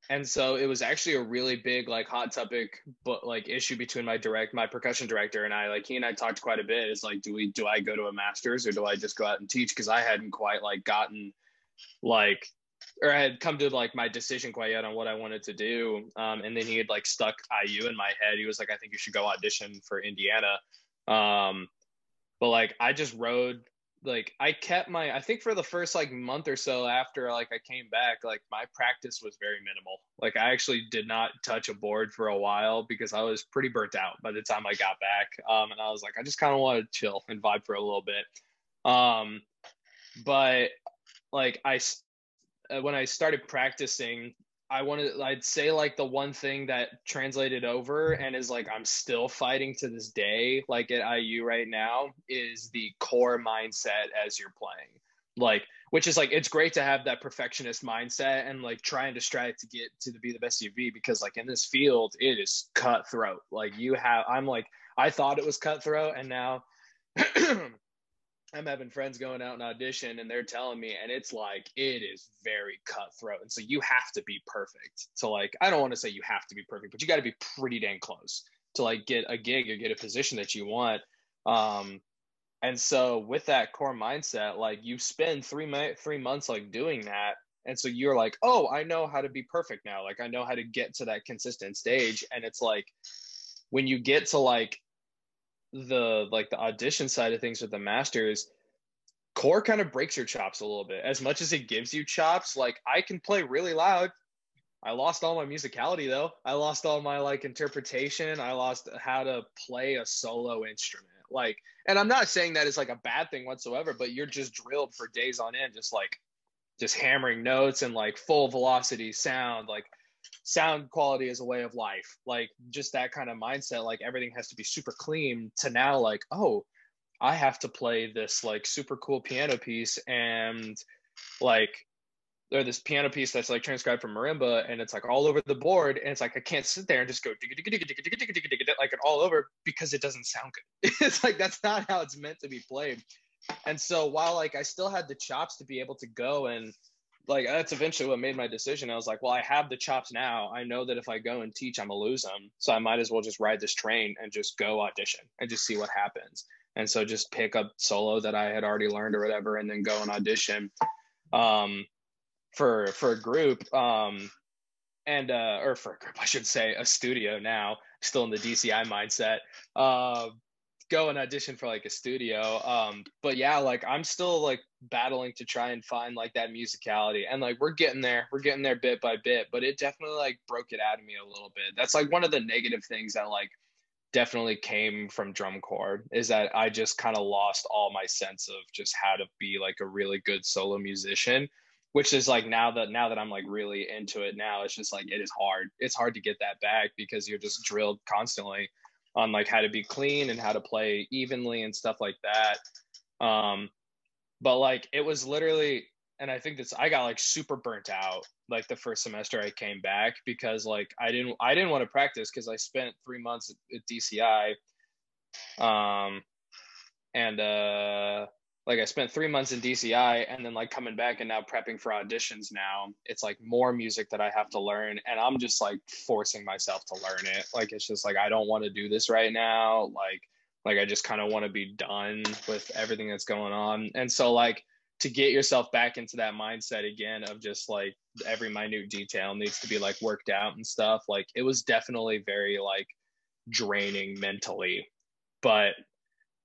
and so it was actually a really big like hot topic but like issue between my direct my percussion director and I. Like he and I talked quite a bit. It's like do we do I go to a masters or do I just go out and teach? Because I hadn't quite like gotten like or I had come to like my decision quite yet on what I wanted to do. Um, and then he had like stuck IU in my head. He was like, I think you should go audition for Indiana. Um, but like I just rode like I kept my I think for the first like month or so after like I came back, like my practice was very minimal. Like I actually did not touch a board for a while because I was pretty burnt out by the time I got back. Um, and I was like, I just kind of want to chill and vibe for a little bit. Um, but like I Uh, when I started practicing, I wanted I'd say like the one thing that translated over and is like I'm still fighting to this day like at IU right now is the corps mindset as you're playing. Like which is like it's great to have that perfectionist mindset and like trying to strive to get to be the best you be because like in this field it is cutthroat. Like you have I'm like I thought it was cutthroat and now I'm having friends going out and audition and they're telling me, and it's like it is very cutthroat. And so you have to be perfect to like, I don't want to say you have to be perfect, but you got to be pretty dang close to like get a gig or get a position that you want. Um, and so with that corps mindset, like you spend three three months like doing that, and so you're like, oh, I know how to be perfect now. Like I know how to get to that consistent stage, and it's like when you get to like the like the audition side of things with the masters corps kind of breaks your chops a little bit. As much as it gives you chops like i can play really loud. I lost all my musicality though. I lost all my like interpretation. I lost how to play a solo instrument. Like and i'm not saying that is like a bad thing whatsoever but you're just drilled for days on end just like just hammering notes and like full velocity sound. Like sound quality is a way of life. Like just that kind of mindset like everything has to be super clean to now like oh i have to play this like super cool piano piece and like or this piano piece that's like transcribed from marimba and it's like all over the board and it's like i can't sit there and just go like it all over because it doesn't sound good. It's like that's not how it's meant to be played. And so while like i still had the chops to be able to go and like that's eventually what made my decision. I was like, well, I have the chops now. I know that if I go and teach, I'm gonna lose them. So I might as well just ride this train and just go audition and just see what happens. And so just pick up solo that I had already learned or whatever, and then go and audition um, for for a group. Um, and uh, or for a group, I should say, a studio now, still in the DCI mindset. Uh, go and audition for like a studio. Um, but yeah, like I'm still like battling to try and find like that musicality, and like we're getting there, we're getting there bit by bit. But it definitely like broke it out of me a little bit. That's like one of the negative things that like definitely came from drum corps is that I just kind of lost all my sense of just how to be like a really good solo musician which is like now that now that I'm like really into it now it's just like it is hard it's hard to get that back because you're just drilled constantly on like how to be clean and how to play evenly and stuff like that. Um, but like it was literally, and I think that's I got like super burnt out like the first semester I came back because like I didn't I didn't want to practice because I spent three months at, at DCI, um, and uh like I spent three months in DCI and then like coming back and now prepping for auditions now, it's like more music that I have to learn. And I'm just like forcing myself to learn it. Like it's just like I don't want to do this right now. Like like I just kind of want to be done with everything that's going on. And so like to get yourself back into that mindset again of just like every minute detail needs to be like worked out and stuff, like it was definitely very like draining mentally. But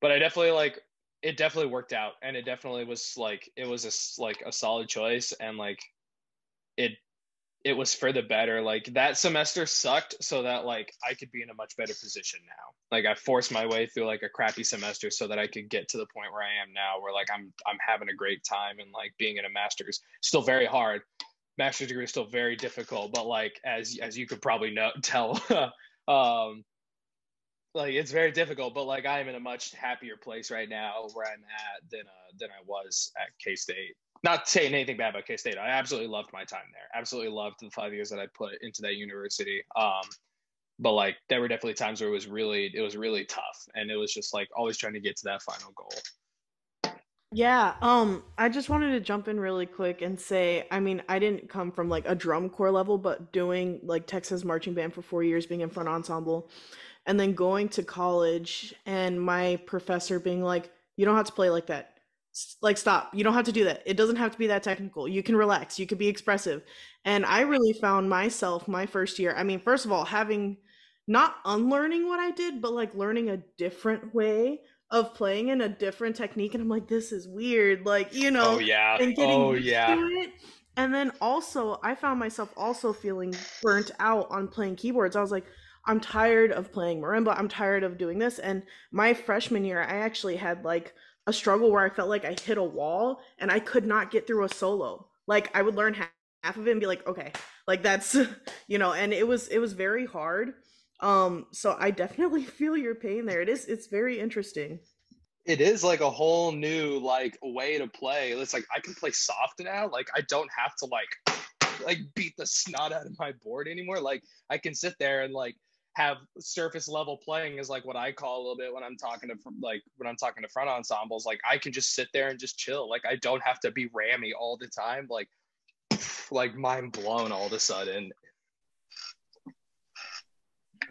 but I definitely like it definitely worked out and it definitely was like it was a like a solid choice and like it it was for the better. Like that semester sucked so that like i could be in a much better position now. Like i forced my way through like a crappy semester so that i could get to the point where i am now where like i'm i'm having a great time and like being in a master's still very hard. Master's degree is still very difficult but like as as you could probably know tell um like it's very difficult, but like I am in a much happier place right now where I'm at than uh, than I was at K State. Not saying anything bad about K State. I absolutely loved my time there. Absolutely loved the five years that I put into that university. Um, but like there were definitely times where it was really it was really tough, and it was just like always trying to get to that final goal. Yeah, um, I just wanted to jump in really quick and say, I mean, I didn't come from like a drum corps level, but doing like Texas marching band for four years, being in front ensemble, and then going to college and my professor being like you don't have to play like that. Like stop. You don't have to do that. It doesn't have to be that technical. You can relax. You can be expressive. And i really found myself my first year i mean first of all having not unlearning what i did but like learning a different way of playing in a different technique. And i'm like this is weird. Like you know oh yeah. and getting oh yeah. and then also i found myself also feeling burnt out on playing keyboards. I was like I'm tired of playing marimba. I'm tired of doing this. And my freshman year, I actually had like a struggle where I felt like I hit a wall and I could not get through a solo. Like I would learn half, half of it and be like, okay, like that's you know and it was it was very hard um so i definitely feel your pain there it is it's very interesting it is like a whole new like way to play it's like i can play soft now like i don't have to like like beat the snot out of my board anymore like i can sit there and like have surface level playing is like what I call a little bit when I'm talking to like when I'm talking to front ensembles. Like I can just sit there and just chill. Like I don't have to be rammy all the time. Like like mind blown all of a sudden.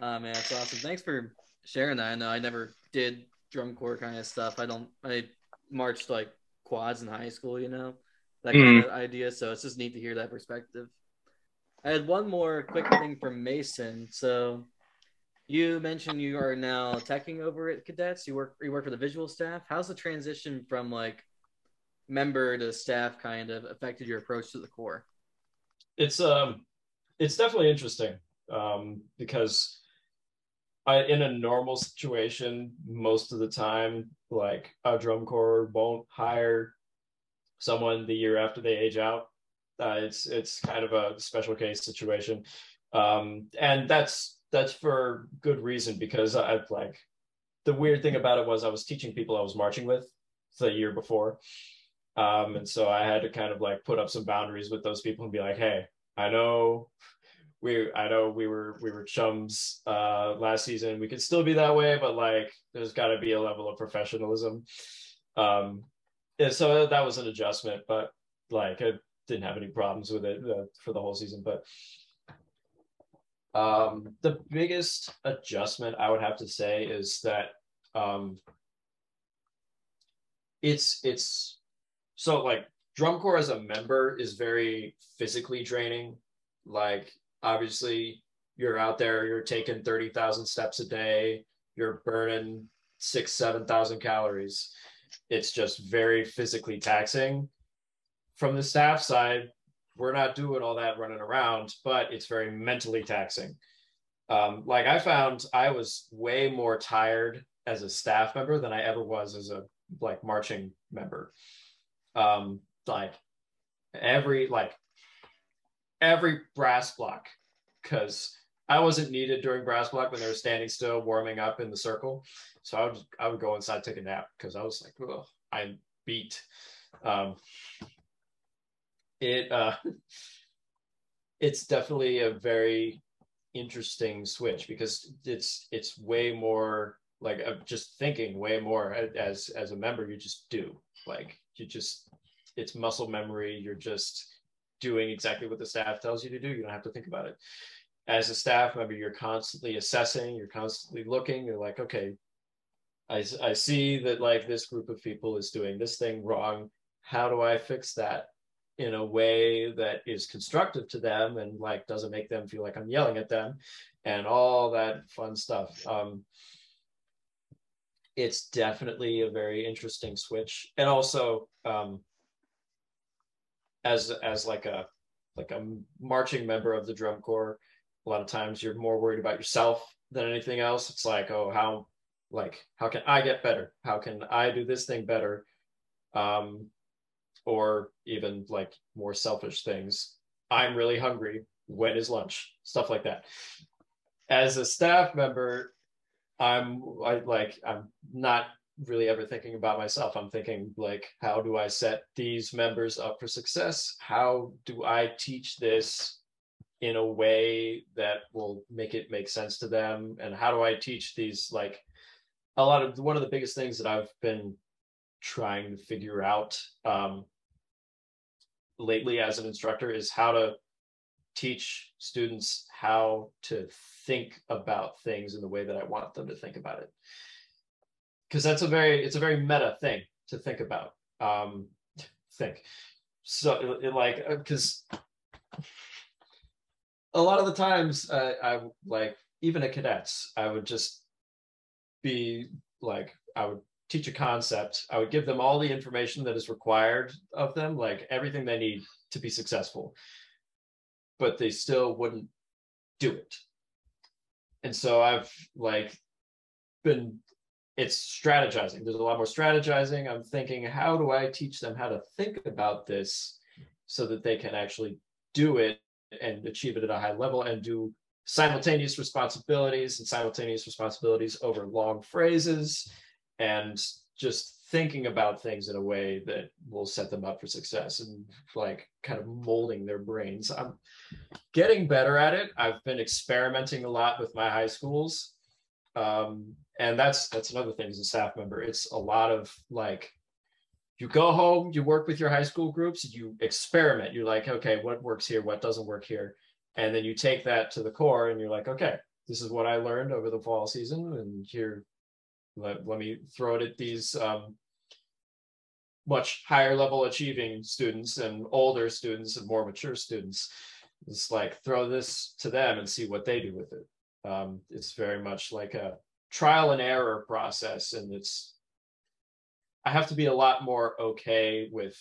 Oh man, that's awesome. Thanks for sharing that. I know I never did drum corps kind of stuff. I don't I marched like quads in high school, you know, that kind mm. of idea. So it's just neat to hear that perspective. I had one more quick thing from Mason. So you mentioned you are now teching over at Cadets. You work you work for the visual staff. How's the transition from like member to staff kind of affected your approach to the corps? It's um it's definitely interesting um, because I in a normal situation most of the time like a drum corps won't hire someone the year after they age out. Uh, it's it's kind of a special case situation, um, and that's that's for good reason because I've like the weird thing about it was I was teaching people I was marching with the year before. Um, and so I had to kind of like put up some boundaries with those people and be like, hey, I know we I know we were we were chums uh last season. We could still be that way, but like there's gotta be a level of professionalism. Um and so that was an adjustment, but like I didn't have any problems with it uh, for the whole season. But um, the biggest adjustment I would have to say is that um, it's it's so like drum corps as a member is very physically draining. Like obviously you're out there, you're taking thirty thousand steps a day, you're burning six seven thousand calories. It's just very physically taxing. From the staff side, we're not doing all that running around, but it's very mentally taxing. Um, like I found I was way more tired as a staff member than I ever was as a like marching member. Um, like every like every brass block, because I wasn't needed during brass block when they were standing still warming up in the circle. So I would I would go inside take a nap because I was like, oh, I'm beat. Um, it uh, it's definitely a very interesting switch because it's it's way more like just thinking way more as as a member you just do. Like you just it's muscle memory. You're just doing exactly what the staff tells you to do. You don't have to think about it. As a staff member you're constantly assessing you're constantly looking. You're like okay I, I see that like this group of people is doing this thing wrong. How do i fix that in a way that is constructive to them and like doesn't make them feel like I'm yelling at them and all that fun stuff. Um, it's definitely a very interesting switch. And also um, as as like a like a marching member of the drum corps, a lot of times you're more worried about yourself than anything else. It's like, oh, how like how can I get better? How can I do this thing better? Um, or even like more selfish things. I'm really hungry. When is lunch? Stuff like that. As a staff member, I'm I, like I'm not really ever thinking about myself. I'm thinking like, how do I set these members up for success? How do I teach this in a way that will make it make sense to them? And how do I teach these like a lot of one of the biggest things that I've been trying to figure out um, lately as an instructor is how to teach students how to think about things in the way that I want them to think about it. Because that's a very it's a very meta thing to think about. Um, think so it, like because uh, a lot of the times uh, I like even at cadets I would just be like I would teach a concept, I would give them all the information that is required of them, like everything they need to be successful, but they still wouldn't do it. And so I've like been it's strategizing. There's a lot more strategizing. I'm thinking, how do I teach them how to think about this so that they can actually do it and achieve it at a high level and do simultaneous responsibilities and simultaneous responsibilities over long phrases and just thinking about things in a way that will set them up for success and like kind of molding their brains. I'm getting better at it. I've been experimenting a lot with my high schools. Um, and that's that's another thing as a staff member. It's a lot of like you go home, you work with your high school groups, you experiment. You're like, okay, what works here, what doesn't work here? And then you take that to the corps and you're like, okay, this is what I learned over the fall season, and here let, let me throw it at these um, much higher level achieving students and older students and more mature students. It's like throw this to them and see what they do with it. Um, it's very much like a trial and error process, and it's I have to be a lot more okay with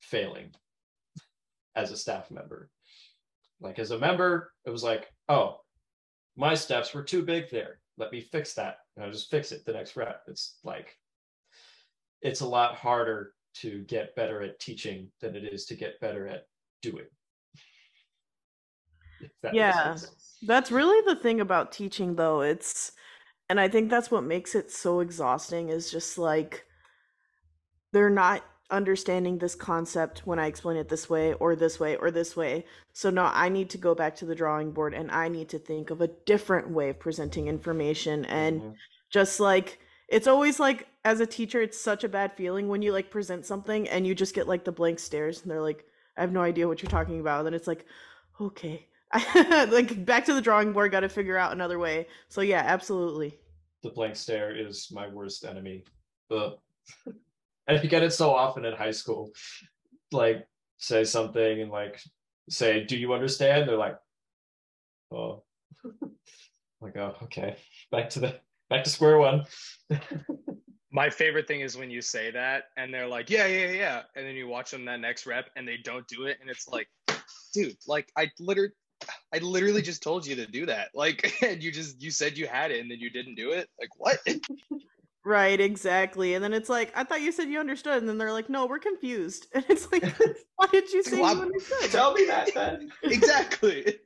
failing as a staff member. Like as a member, it was like, oh, my steps were too big there. Let me fix that. And I'll just fix it the next rep. It's like it's a lot harder to get better at teaching than it is to get better at doing. That yeah. That's really the thing about teaching though. It's and I think that's what makes it so exhausting is just like they're not understanding this concept when I explain it this way or this way or this way. So now I need to go back to the drawing board and I need to think of a different way of presenting information and mm-hmm. just like it's always like as a teacher it's such a bad feeling when you like present something and you just get like the blank stares and they're like I have no idea what you're talking about and then it's like okay. like back to the drawing board got to figure out another way. So yeah, absolutely. The blank stare is my worst enemy. Ugh. you get it so often in high school like say something and like say do you understand they're like oh like oh okay back to the back to square one my favorite thing is when you say that and they're like yeah yeah yeah and then you watch them that next rep and they don't do it and it's like dude like i literally I literally just told you to do that. Like, and you just you said you had it, and then you didn't do it. Like, what? Right, exactly. And then it's like, I thought you said you understood. And then they're like, no, we're confused. And it's like, why did you say well, you understood? Tell me that then. exactly.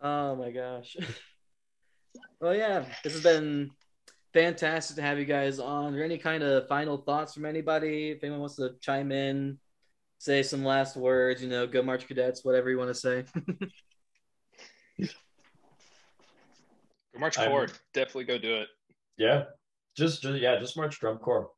Oh my gosh. Well, yeah, this has been fantastic to have you guys on. Are there any kind of final thoughts from anybody? If anyone wants to chime in, say some last words, you know, go March Cadets, whatever you want to say. Go march corps. Definitely go do it. Yeah. Just, just yeah, just march drum corps.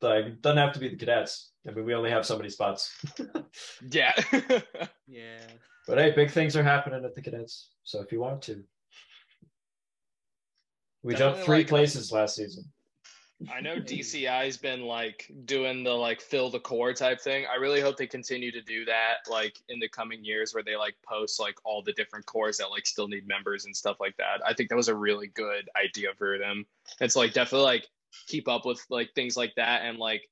Like doesn't have to be the cadets. I mean, we only have so many spots. yeah. yeah. But hey, big things are happening at the cadets. So if you want to. We Definitely jumped three like, places last season. I know DCI's been like doing the like fill the corps type thing. I really hope they continue to do that like in the coming years where they like post like all the different corps that like still need members and stuff like that. I think that was a really good idea for them. It's like definitely like keep up with like things like that and like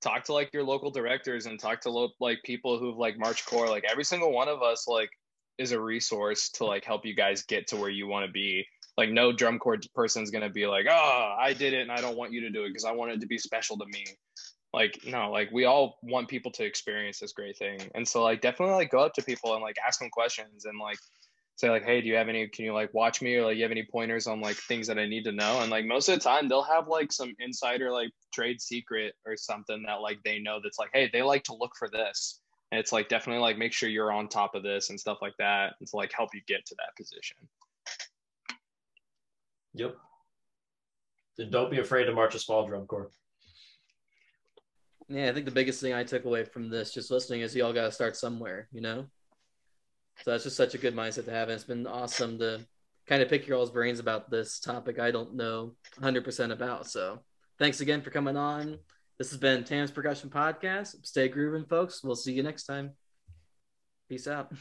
talk to like your local directors and talk to lo- like people who've like March Corps. Like every single one of us like is a resource to like help you guys get to where you want to be like no drum corps person's gonna be like oh i did it and i don't want you to do it because i want it to be special to me. Like no like we all want people to experience this great thing. And so like definitely like go up to people and like ask them questions and like say like hey do you have any can you like watch me? Or like you have any pointers on like things that i need to know? And like most of the time they'll have like some insider like trade secret or something that like they know that's like hey they like to look for this. And it's like definitely like make sure you're on top of this and stuff like that and to like help you get to that position Yep. And don't be afraid to march a small drum corps. Yeah, I think the biggest thing I took away from this just listening is you all got to start somewhere, you know? So that's just such a good mindset to have. And it's been awesome to kind of pick your all's brains about this topic I don't know 100% about. So thanks again for coming on. This has been Tam's Percussion Podcast. Stay grooving, folks. We'll see you next time. Peace out.